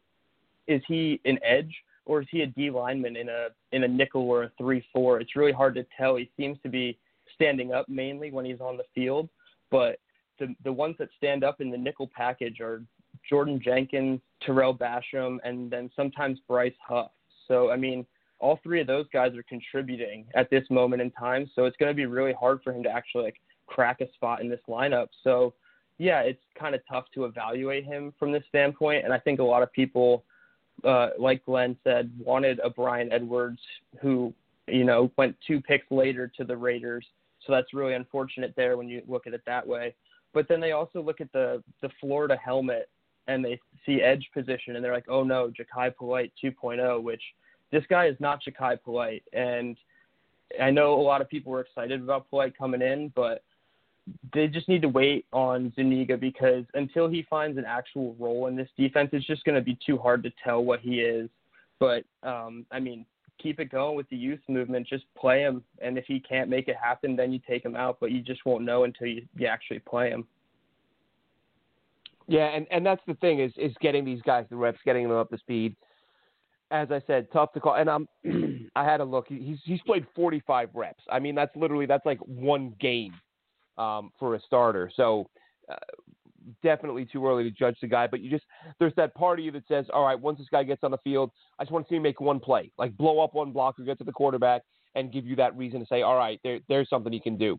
is he an edge or is he a D lineman in a in a nickel or a 3 4? It's really hard to tell. He seems to be standing up mainly when he's on the field, but the the ones that stand up in the nickel package are Jordan Jenkins, Tarell Basham, and then sometimes Bryce Huff. So I mean, all three of those guys are contributing at this moment in time. So it's going to be really hard for him to actually like crack a spot in this lineup. So yeah, it's kind of tough to evaluate him from this standpoint. And I think a lot of people, uh, like Glenn said, wanted a Bryan Edwards who, you know, went two picks later to the Raiders. So that's really unfortunate there when you look at it that way. But then they also look at the the Florida helmet and they see edge position and they're like, oh no, Jachai Polite 2.0, which this guy is not Jachai Polite. And I know a lot of people were excited about Polite coming in, but they just need to wait on Zuniga because until he finds an actual role in this defense, it's just going to be too hard to tell what he is. But um, I mean, keep it going with the youth movement. Just play him, and if he can't make it happen, then you take him out. But you just won't know until you, you actually play him. Yeah, and and that's the thing is is getting these guys the reps, getting them up to speed. As I said, tough to call. And I'm I had a look. He's he's played 45 reps. I mean, that's literally that's like one game. um, for a starter. So uh, definitely too early to judge the guy. But you just there's that part of you that says, all right, once this guy gets on the field, I just want to see him make one play, like blow up one block or get to the quarterback and give you that reason to say, all right, there, there's something he can do.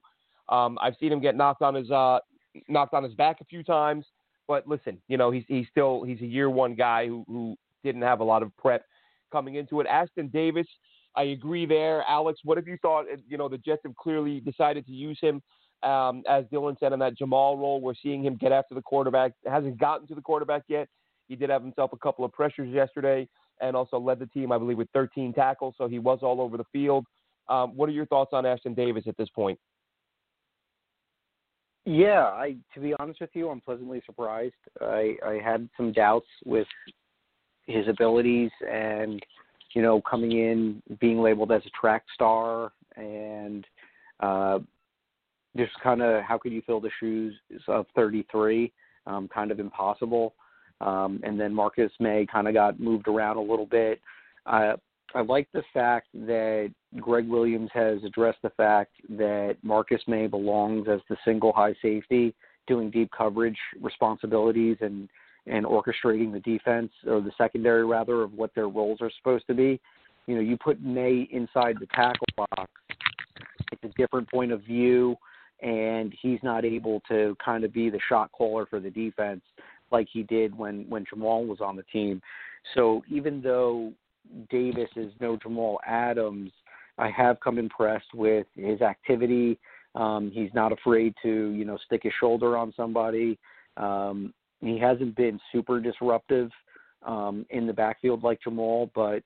Um, I've seen him get knocked on his uh, knocked on his back a few times, but listen, you know he's he's still he's a year one guy who who didn't have a lot of prep coming into it. Ashtyn Davis, I agree there. Alex, what have you thought? You know the Jets have clearly decided to use him um, as Dylan said in that Jamal role. We're seeing him get after the quarterback. Hasn't gotten to the quarterback yet. He did have himself a couple of pressures yesterday and also led the team, I believe, with 13 tackles. So he was all over the field. Um, what are your thoughts on Ashtyn Davis at this point? Yeah, I to be honest with you, I'm pleasantly surprised. I I had some doubts with his abilities and you know coming in being labeled as a track star and uh just kind of how could you fill the shoes of 33 um kind of impossible. Um and then Marcus Maye kind of got moved around a little bit. Uh I like the fact that Gregg Williams has addressed the fact that Marcus Maye belongs as the single high safety, doing deep coverage responsibilities and and orchestrating the defense or the secondary rather of what their roles are supposed to be. You know, you put Maye inside the tackle box, it's a different point of view, and he's not able to kind of be the shot caller for the defense like he did when when Jamal was on the team. So even though Davis is no Jamal Adams, I have come impressed with his activity. Um, he's not afraid to, you know, stick his shoulder on somebody. Um, he hasn't been super disruptive um, in the backfield like Jamal, but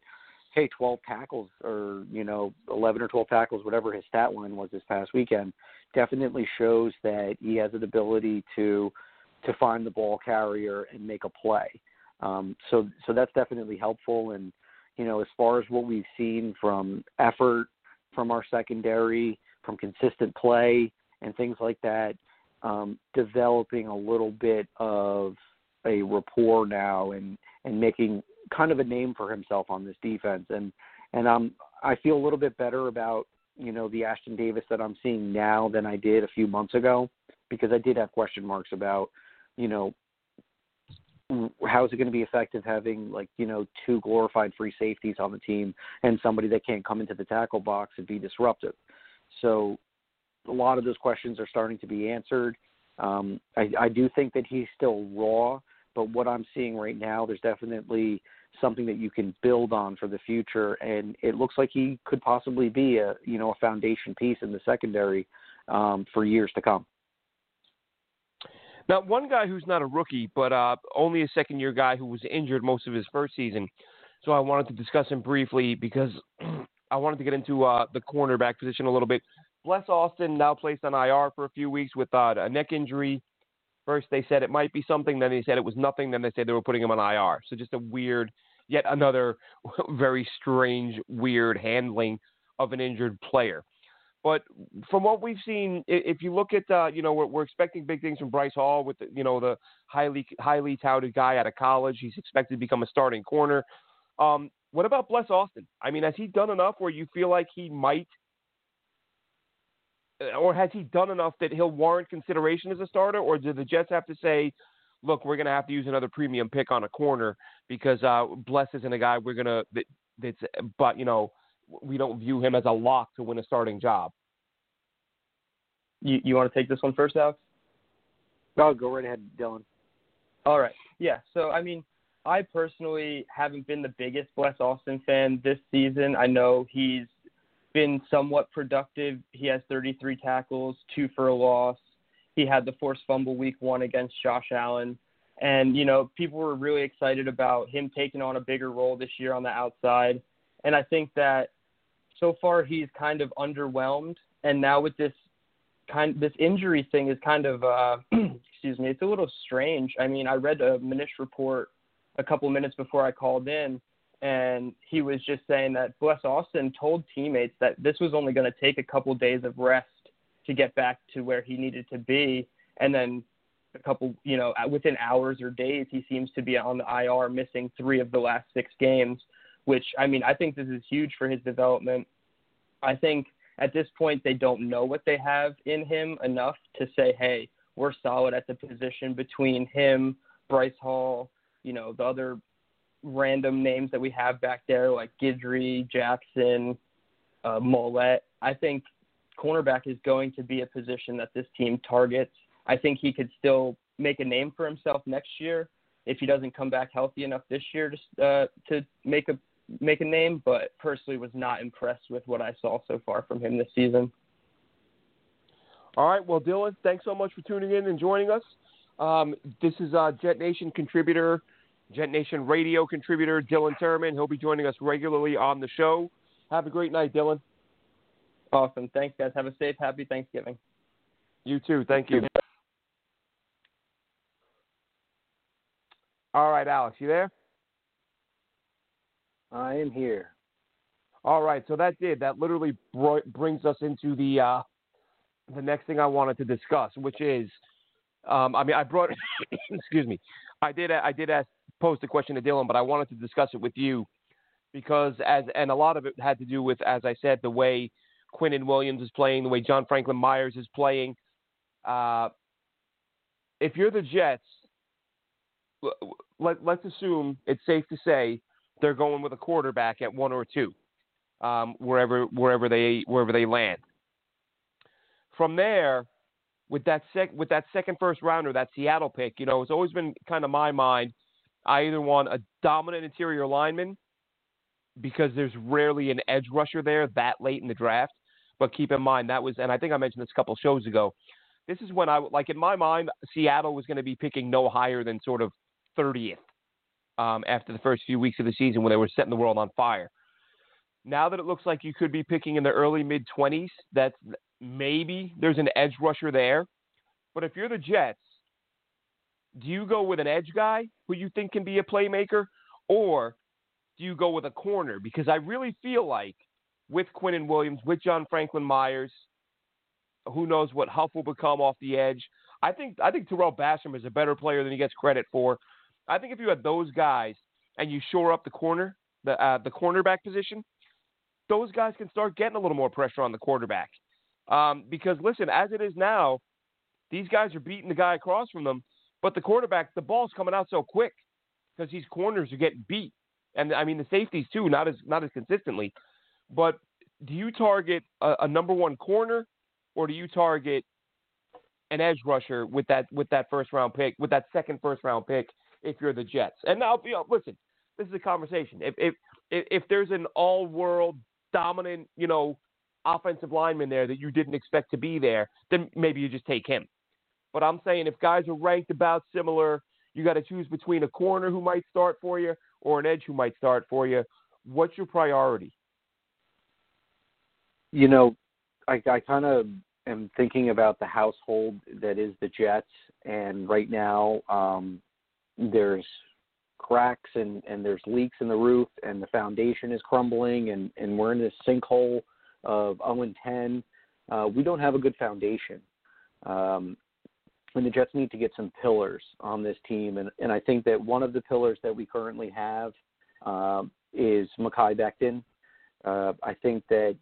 hey, 12 tackles or you know 11 or 12 tackles, whatever his stat line was this past weekend, definitely shows that he has an ability to to find the ball carrier and make a play. Um, so so that's definitely helpful and you know, as far as what we've seen from effort from our secondary, from consistent play and things like that, um, developing a little bit of a rapport now and and making kind of a name for himself on this defense and and um I feel a little bit better about you know the Ashtyn Davis that I'm seeing now than I did a few months ago because I did have question marks about you know how is it going to be effective having like you know two glorified free safeties on the team and somebody that can't come into the tackle box and be disruptive? So a lot of those questions are starting to be answered. Um, I, I do think that he's still raw, but what I'm seeing right now, there's definitely something that you can build on for the future, and it looks like he could possibly be a you know a foundation piece in the secondary um, for years to come. Now, one guy who's not a rookie, but uh, only a second year guy who was injured most of his first season. So I wanted to discuss him briefly because I wanted to get into uh, the cornerback position a little bit. Bless Austin now placed on IR for a few weeks with uh, a neck injury. First they said it might be something, then they said it was nothing, then they said they were putting him on IR. So just a weird, yet another very strange, weird handling of an injured player. But from what we've seen, if you look at, uh, you know, we're, we're, expecting big things from Bryce Hall with, the, you know, the highly highly touted guy out of college. He's expected to become a starting corner. Um, what about Bless Austin? I mean, has he done enough where you feel like he might, uh, or has he done enough that he'll warrant consideration as a starter? Or do the Jets have to say, look, we're going to have to use another premium pick on a corner because uh, Bless isn't a guy we're going to that, that's, but you know we don't view him as a lock to win a starting job. You you want to take this one first, Alex? No, go right ahead, Dylan. All right. Yeah. So I mean, I personally haven't been the biggest Bless Austin fan this season. I know he's been somewhat productive. He has 33 tackles, two for a loss. He had the forced fumble week one against Josh Allen. And, you know, people were really excited about him taking on a bigger role this year on the outside. And I think that so far he's kind of underwhelmed, and now with this kind this injury thing is kind of uh, excuse me, it's a little strange. I mean, I read a Cimini report a couple minutes before I called in, and he was just saying that Bless Austin told teammates that this was only going to take a couple days of rest to get back to where he needed to be, and then a couple, you know, within hours or days, he seems to be on the IR, missing three of the last six games which I mean I think this is huge for his development. I think at this point they don't know what they have in him enough to say, hey, we're solid at the position between him, Bryce Hall, you know, the other random names that we have back there like Guidry, Jackson, uh, Maulet. I think cornerback is going to be a position that this team targets. I think he could still make a name for himself next year if he doesn't come back healthy enough this year to uh, to make a make a name. But personally, was not impressed with what I saw so far from him this season. All right, well, Dylan, thanks so much for tuning in and joining us. Um, this is uh, Jet Nation contributor, Jet Nation radio contributor Dylan Tereman. He'll be joining us regularly on the show. Have a great night, Dylan. Awesome. Thanks, guys. Have a safe, happy Thanksgiving. You too. Thank you. All right, Alex, you there? I am here. All right, so that did that literally br- brings us into the uh, the next thing I wanted to discuss, which is, um, I mean, I brought, excuse me, I did I did ask post a question to Dylan, but I wanted to discuss it with you because as and a lot of it had to do with, as I said, the way Quinnen Williams is playing, the way John Franklin Myers is playing. Uh, if you're the Jets, let, let's assume it's safe to say they're going with a quarterback at one or two, um, wherever wherever they wherever they land. From there, with that sec with that second first rounder, that Seattle pick, you know, it's always been kind of my mind. I either want a dominant interior lineman because there's rarely an edge rusher there that late in the draft. But keep in mind that was, and I think I mentioned this a couple shows ago. This is when I like in my mind, Seattle was going to be picking no higher than sort of 30th um, after the first few weeks of the season when they were setting the world on fire. Now that it looks like you could be picking in the early mid 20s, that's maybe there's an edge rusher there. But if you're the Jets, do you go with an edge guy who you think can be a playmaker, or do you go with a corner? Because I really feel like with Quinnen Williams, with John Franklin Myers, who knows what Huff will become off the edge. I think I think Tarell Basham is a better player than he gets credit for. I think if you had those guys and you shore up the corner, the uh, the cornerback position, those guys can start getting a little more pressure on the quarterback. Um, because listen, as it is now, these guys are beating the guy across from them, but the quarterback, the ball's coming out so quick because these corners are getting beat, and I mean the safeties too, not as not as consistently. But do you target a, a number one corner, or do you target an edge rusher with that with that first round pick, with that second first round pick, if you're the Jets? And now, you know, listen, this is a conversation. If if if there's an all world dominant, you know, offensive lineman there that you didn't expect to be there, then maybe you just take him. But I'm saying if guys are ranked about similar, you got to choose between a corner who might start for you or an edge who might start for you. What's your priority? You know, I, I kind of am thinking about the household that is the Jets, and right now um, there's cracks and, and there's leaks in the roof, and the foundation is crumbling, and, and we're in this sinkhole of 0 and 10. Uh, we don't have a good foundation. Um, and the Jets need to get some pillars on this team. And, and I think that one of the pillars that we currently have um, is Mekhi Becton. Uh, I think that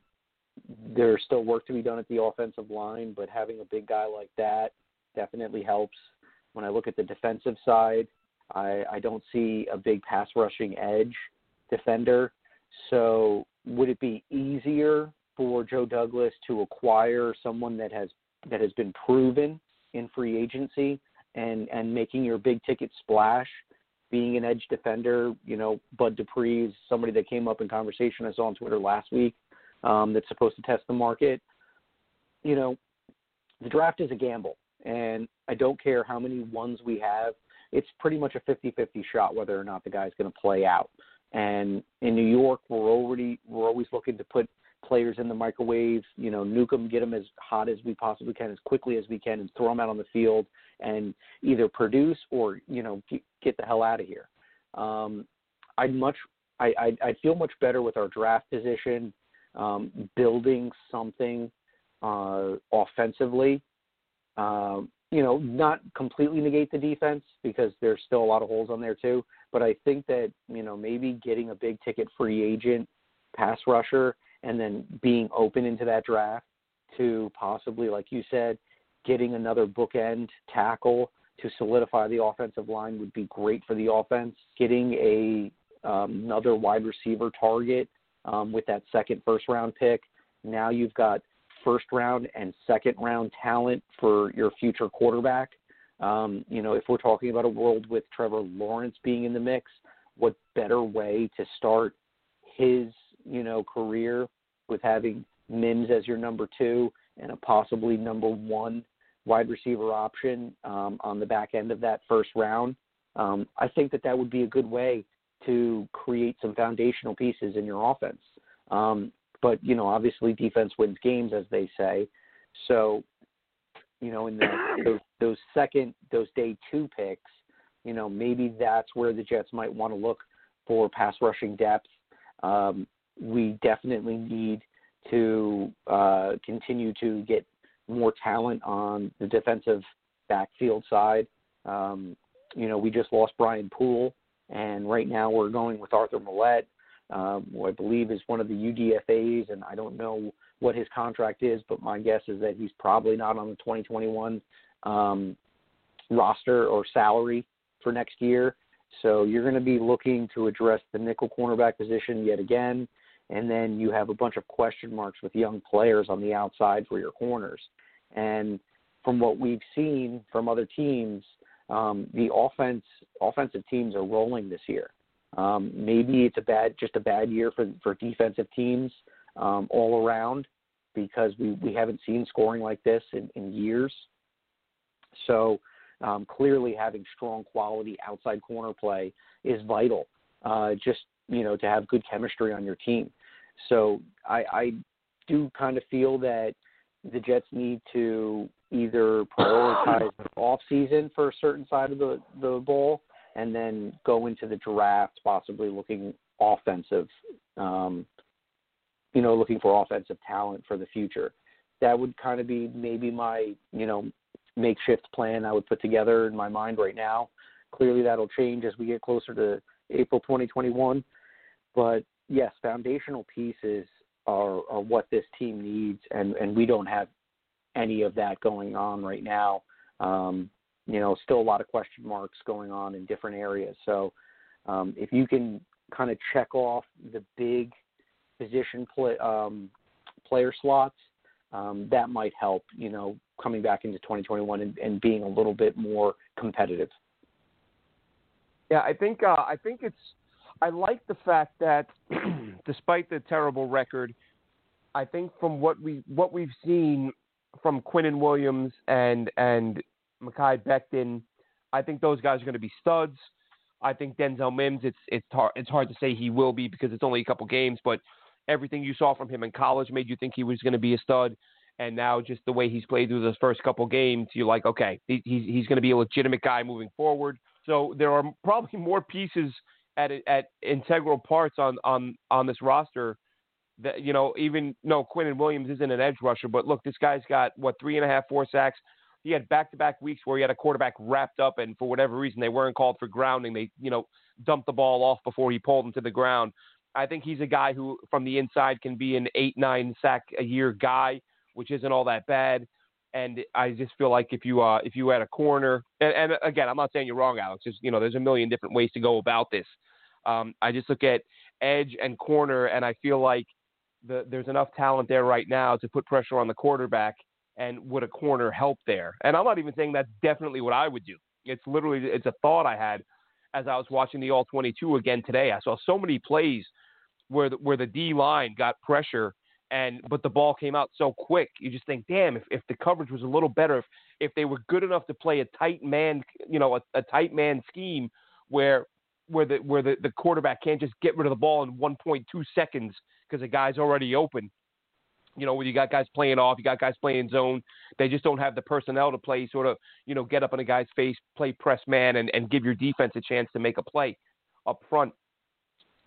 there's still work to be done at the offensive line, but having a big guy like that definitely helps. When I look at the defensive side, I, I don't see a big pass rushing edge defender. So would it be easier for Joe Douglas to acquire someone that has that has been proven in free agency and and making your big ticket splash, being an edge defender. You know, Bud Dupree is somebody that came up in conversation I saw on Twitter last week um, that's supposed to test the market. You know, the draft is a gamble, and I don't care how many ones we have. It's pretty much a 50-50 shot whether or not the guy's going to play out. And in New York, we're already we're always looking to put players in the microwave, you know, nuke them, get them as hot as we possibly can, as quickly as we can, and throw them out on the field and either produce or you know get, get the hell out of here. Um, I'd much I I'd, I'd feel much better with our draft position, um, building something uh, offensively. Um, you know, not completely negate the defense because there's still a lot of holes on there too. But I think that you know maybe getting a big ticket free agent pass rusher and then being open into that draft to possibly, like you said, getting another bookend tackle to solidify the offensive line would be great for the offense. Getting a um, another wide receiver target um, with that second first round pick. Now you've got first round and second round talent for your future quarterback. Um, you know, if we're talking about a world with Trevor Lawrence being in the mix, what better way to start his, you know, career with having Mims as your number two and a possibly number one wide receiver option um, on the back end of that first round. Um, I think that that would be a good way to create some foundational pieces in your offense. Um, but you know, obviously, defense wins games, as they say. So, you know, in the, those those second those day two picks, you know, maybe that's where the Jets might want to look for pass rushing depth. Um, we definitely need to uh, continue to get more talent on the defensive backfield side. Um, you know, we just lost Brian Poole, and right now we're going with Arthur Maulet, um, who I believe is one of the UDFA's, and I don't know what his contract is, but my guess is that he's probably not on the 2021 um, roster or salary for next year. So you're going to be looking to address the nickel cornerback position yet again and then you have a bunch of question marks with young players on the outside for your corners. And from what we've seen from other teams, um, the offense offensive teams are rolling this year. Um, maybe it's a bad just a bad year for for defensive teams um, all around because we we haven't seen scoring like this in, in years. So um, clearly, having strong quality outside corner play is vital. Uh, just you know, to have good chemistry on your team. So I, I do kind of feel that the Jets need to either prioritize off season for a certain side of the, the ball and then go into the draft possibly looking offensive um, you know looking for offensive talent for the future. That would kind of be maybe my you know makeshift plan i would put together in my mind right now. Clearly that'll change as we get closer to april 2021 but yes, foundational pieces are, are what this team needs, and, and we don't have any of that going on right now. Um, you know, still a lot of question marks going on in different areas. So um, if you can kind of check off the big position play, um, player slots, um, that might help. You know, coming back into 2021 and, and being a little bit more competitive. Yeah, I think uh, I think it's I like the fact that despite the terrible record, I think from what we what we've seen from Quinnen Williams and and Mekhi Becton, I think those guys are going to be studs. I think Denzel Mims, it's it's hard it's hard to say he will be because it's only a couple games, but everything you saw from him in college made you think he was going to be a stud. And now, just the way he's played through those first couple games, you're like, okay, he, he's he's going to be a legitimate guy moving forward. So there are probably more pieces at at integral parts on on on this roster. That you know, even no Quinnen Williams isn't an edge rusher, but look, this guy's got what three and a half, four sacks. He had back-to-back weeks where he had a quarterback wrapped up, and for whatever reason, they weren't called for grounding. They, you know, dumped the ball off before he pulled him to the ground. I think he's a guy who, from the inside, can be an eight, nine sack a year guy, which isn't all that bad. And I just feel like if you uh, if you had a corner, and, and again, I'm not saying you're wrong, Alex. Just you know, there's a million different ways to go about this. Um, I just look at edge and corner, and I feel like the, there's enough talent there right now to put pressure on the quarterback. And would a corner help there? And I'm not even saying that's definitely what I would do. It's literally it's a thought I had as I was watching the All 22 again today. I saw so many plays where the, where the D line got pressure and but the ball came out so quick. You just think, damn, if, if the coverage was a little better, if if they were good enough to play a tight man, you know, a, a tight man scheme where where the where the, the quarterback can't just get rid of the ball in 1.2 seconds because the guy's already open. You know, when you got guys playing off, you got guys playing zone. They just don't have the personnel to play sort of, you know, get up in a guy's face, play press man, and, and give your defense a chance to make a play up front.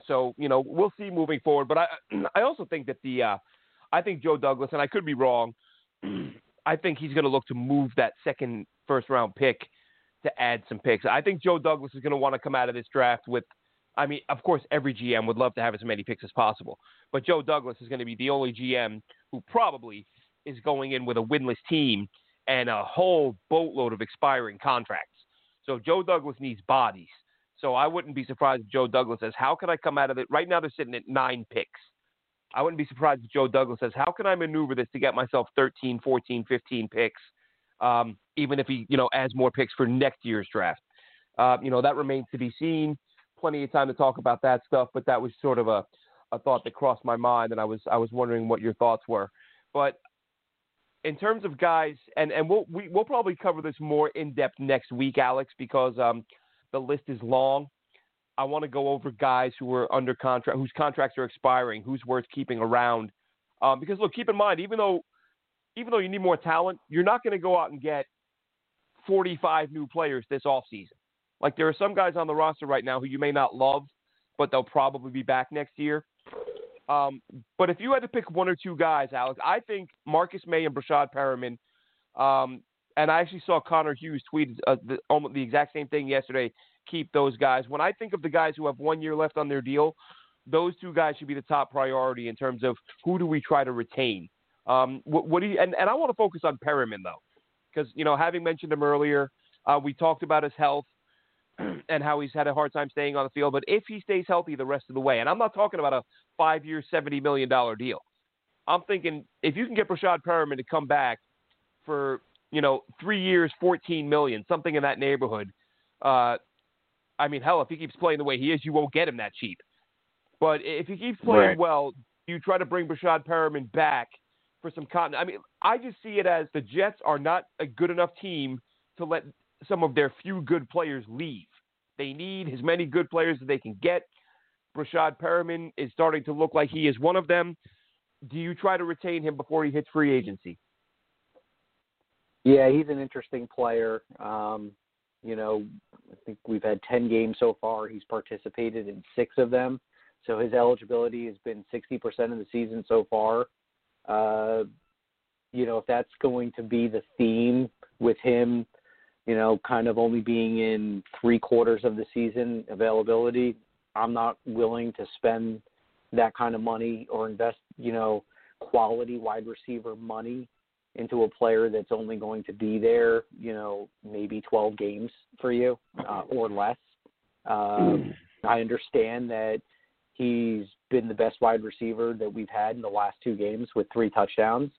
So, you know, we'll see moving forward. But I I also think that the uh, I think Joe Douglas, and I could be wrong, I think he's going to look to move that second first round pick to add some picks. I think Joe Douglas is going to want to come out of this draft with I mean, of course, every GM would love to have as many picks as possible, but Joe Douglas is going to be the only GM who probably is going in with a winless team and a whole boatload of expiring contracts. So Joe Douglas needs bodies. So I wouldn't be surprised if Joe Douglas says, "How can I come out of it?" Right now they're sitting at nine picks. I wouldn't be surprised if Joe Douglas says, "How can I maneuver this to get myself 13, 14, 15 picks, um, even if he, you know, adds more picks for next year's draft?" Uh, you know, that remains to be seen plenty of time to talk about that stuff, but that was sort of a, a thought that crossed my mind, and I was I was wondering what your thoughts were. But in terms of guys, and and we'll we, will we will probably cover this more in depth next week, Alex, because um, the list is long. I want to go over guys who are under contract, whose contracts are expiring, who's worth keeping around. Um, because look, keep in mind, even though even though you need more talent, you're not going to go out and get 45 new players this offseason. Like there are some guys on the roster right now who you may not love, but they'll probably be back next year. Um, but if you had to pick one or two guys, Alex, I think Marcus Maye and Breshad Perriman. Um, and I actually saw Connor Hughes tweet uh, the, almost the exact same thing yesterday. Keep those guys. When I think of the guys who have one year left on their deal, those two guys should be the top priority in terms of who do we try to retain. Um, what, what do you? And, and I want to focus on Perriman though, because you know having mentioned him earlier, uh, we talked about his health. and how he's had a hard time staying on the field. But if he stays healthy the rest of the way, and I'm not talking about a five year, $70 million deal, I'm thinking if you can get Breshad Perriman to come back for, you know, three years, 14 million, something in that neighborhood. Uh, I mean, hell, if he keeps playing the way he is, you won't get him that cheap. But if he keeps playing right. well, you try to bring Breshad Perriman back for some continuity. I mean, I just see it as the Jets are not a good enough team to let some of their few good players leave. They need as many good players as they can get. Breshad Perriman is starting to look like he is one of them. Do you try to retain him before he hits free agency? Yeah, he's an interesting player. Um, you know, I think we've had 10 games so far. He's participated in six of them. So his eligibility has been 60% of the season so far. Uh, you know, if that's going to be the theme with him you know, kind of only being in three quarters of the season availability, I'm not willing to spend that kind of money or invest, you know, quality wide receiver money into a player that's only going to be there, you know, maybe 12 games for you uh, or less. Um, I understand that he's been the best wide receiver that we've had in the last two games with three touchdowns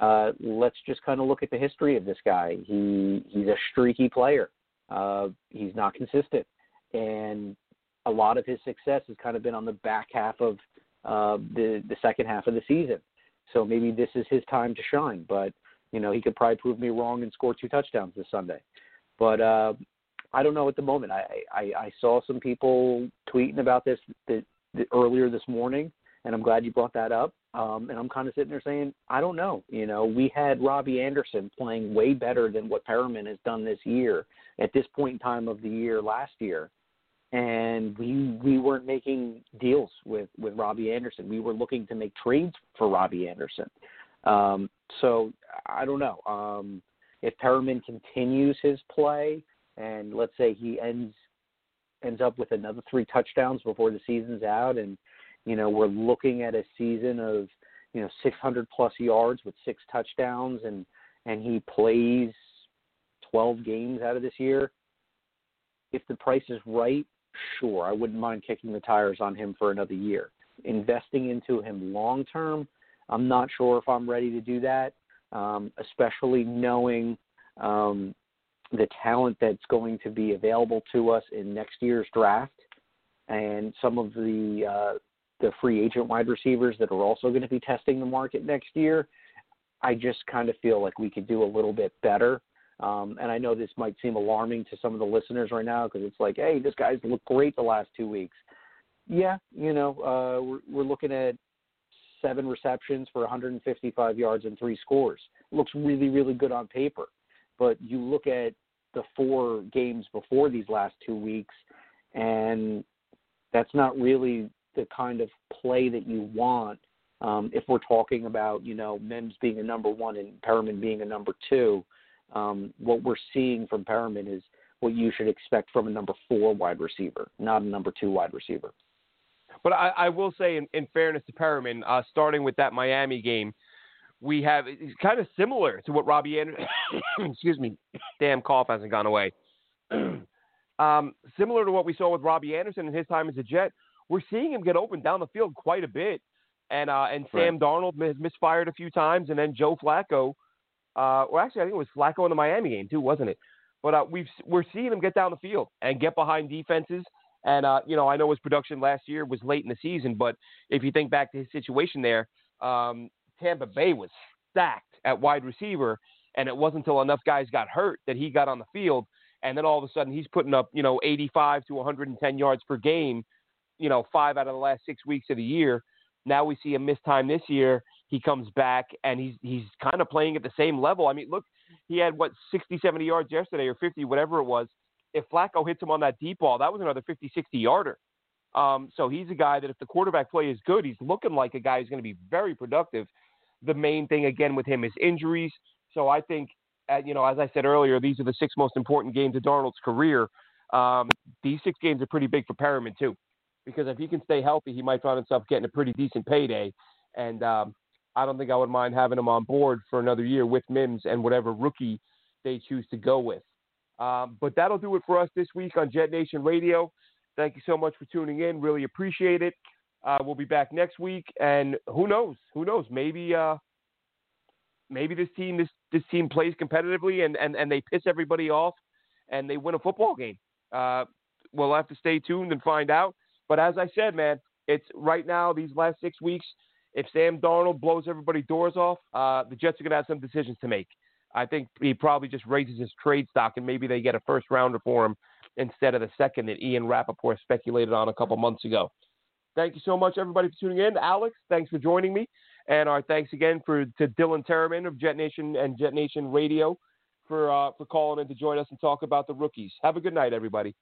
uh, let's just kind of look at the history of this guy. He he's a streaky player. Uh, he's not consistent, and a lot of his success has kind of been on the back half of uh, the the second half of the season. So maybe this is his time to shine. But you know, he could probably prove me wrong and score two touchdowns this Sunday. But uh, I don't know at the moment. I, I I saw some people tweeting about this the, the, earlier this morning, and I'm glad you brought that up. Um, and I'm kind of sitting there saying, I don't know. You know, we had Robbie Anderson playing way better than what Perriman has done this year at this point in time of the year last year, and we we weren't making deals with with Robbie Anderson. We were looking to make trades for Robbie Anderson. Um, so I don't know um, if Perriman continues his play, and let's say he ends ends up with another three touchdowns before the season's out, and you know, we're looking at a season of, you know, 600 plus yards with six touchdowns, and and he plays 12 games out of this year. If the price is right, sure, I wouldn't mind kicking the tires on him for another year. Investing into him long term, I'm not sure if I'm ready to do that, um, especially knowing um, the talent that's going to be available to us in next year's draft and some of the uh, the free agent wide receivers that are also going to be testing the market next year. I just kind of feel like we could do a little bit better. Um, and I know this might seem alarming to some of the listeners right now because it's like, hey, this guy's looked great the last two weeks. Yeah, you know, uh, we're, we're looking at seven receptions for 155 yards and three scores. looks really, really good on paper. But you look at the four games before these last two weeks, and that's not really the kind of play that you want. Um, if we're talking about, you know, Mims being a number one and Perriman being a number two, um, what we're seeing from Perriman is what you should expect from a number four wide receiver, not a number two wide receiver. But I, I will say, in, in fairness to Perriman, uh, starting with that Miami game, we have it's kind of similar to what Robbie Anderson. excuse me, damn cough hasn't gone away. um, similar to what we saw with Robbie Anderson in his time as a Jet, we're seeing him get open down the field quite a bit, and uh, and Sam right. Darnold has misfired a few times, and then Joe Flacco. Uh, well, actually, I think it was Flacco in the Miami game too, wasn't it? But uh, we've we're seeing him get down the field and get behind defenses. And uh, you know, I know his production last year was late in the season, but if you think back to his situation there, um, Tampa Bay was stacked at wide receiver, and it wasn't until enough guys got hurt that he got on the field, and then all of a sudden he's putting up you know 85 to 110 yards per game, you know five out of the last six weeks of the year. Now we see him miss time this year. He comes back and he's he's kind of playing at the same level. I mean, look, he had what 60, 70 yards yesterday or 50, whatever it was. If Flacco hits him on that deep ball, that was another 50, 60 yarder. Um, so he's a guy that if the quarterback play is good, he's looking like a guy who's going to be very productive the main thing again with him is injuries. So I think, uh, you know, as I said earlier, these are the six most important games of Darnold's career. Um, these six games are pretty big for Perriman too, because if he can stay healthy, he might find himself getting a pretty decent payday. And um, I don't think I would mind having him on board for another year with Mims and whatever rookie they choose to go with. Um, but that'll do it for us this week on Jet Nation Radio. Thank you so much for tuning in. Really appreciate it. Uh, we'll be back next week, and who knows? Who knows? Maybe uh, maybe this team this this team plays competitively and, and, and they piss everybody off and they win a football game. Uh, we'll have to stay tuned and find out. But as I said, man, it's right now these last six weeks. If Sam Darnold blows everybody's doors off, uh, the Jets are going to have some decisions to make. I think he probably just raises his trade stock and maybe they get a first rounder for him instead of the second that Ian Rapoport speculated on a couple months ago. Thank you so much, everybody, for tuning in. Alex, thanks for joining me. And our thanks again for to Dylan Tereman of Jet Nation and Jet Nation Radio for uh, for calling in to join us and talk about the rookies. Have a good night, everybody.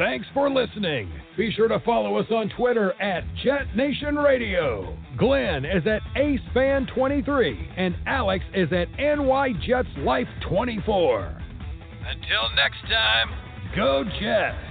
Thanks for listening. Be sure to follow us on Twitter at Jet Nation Radio. Glenn is at AceFan23 and Alex is at NY Jets Life 24. Until next time, go Jets!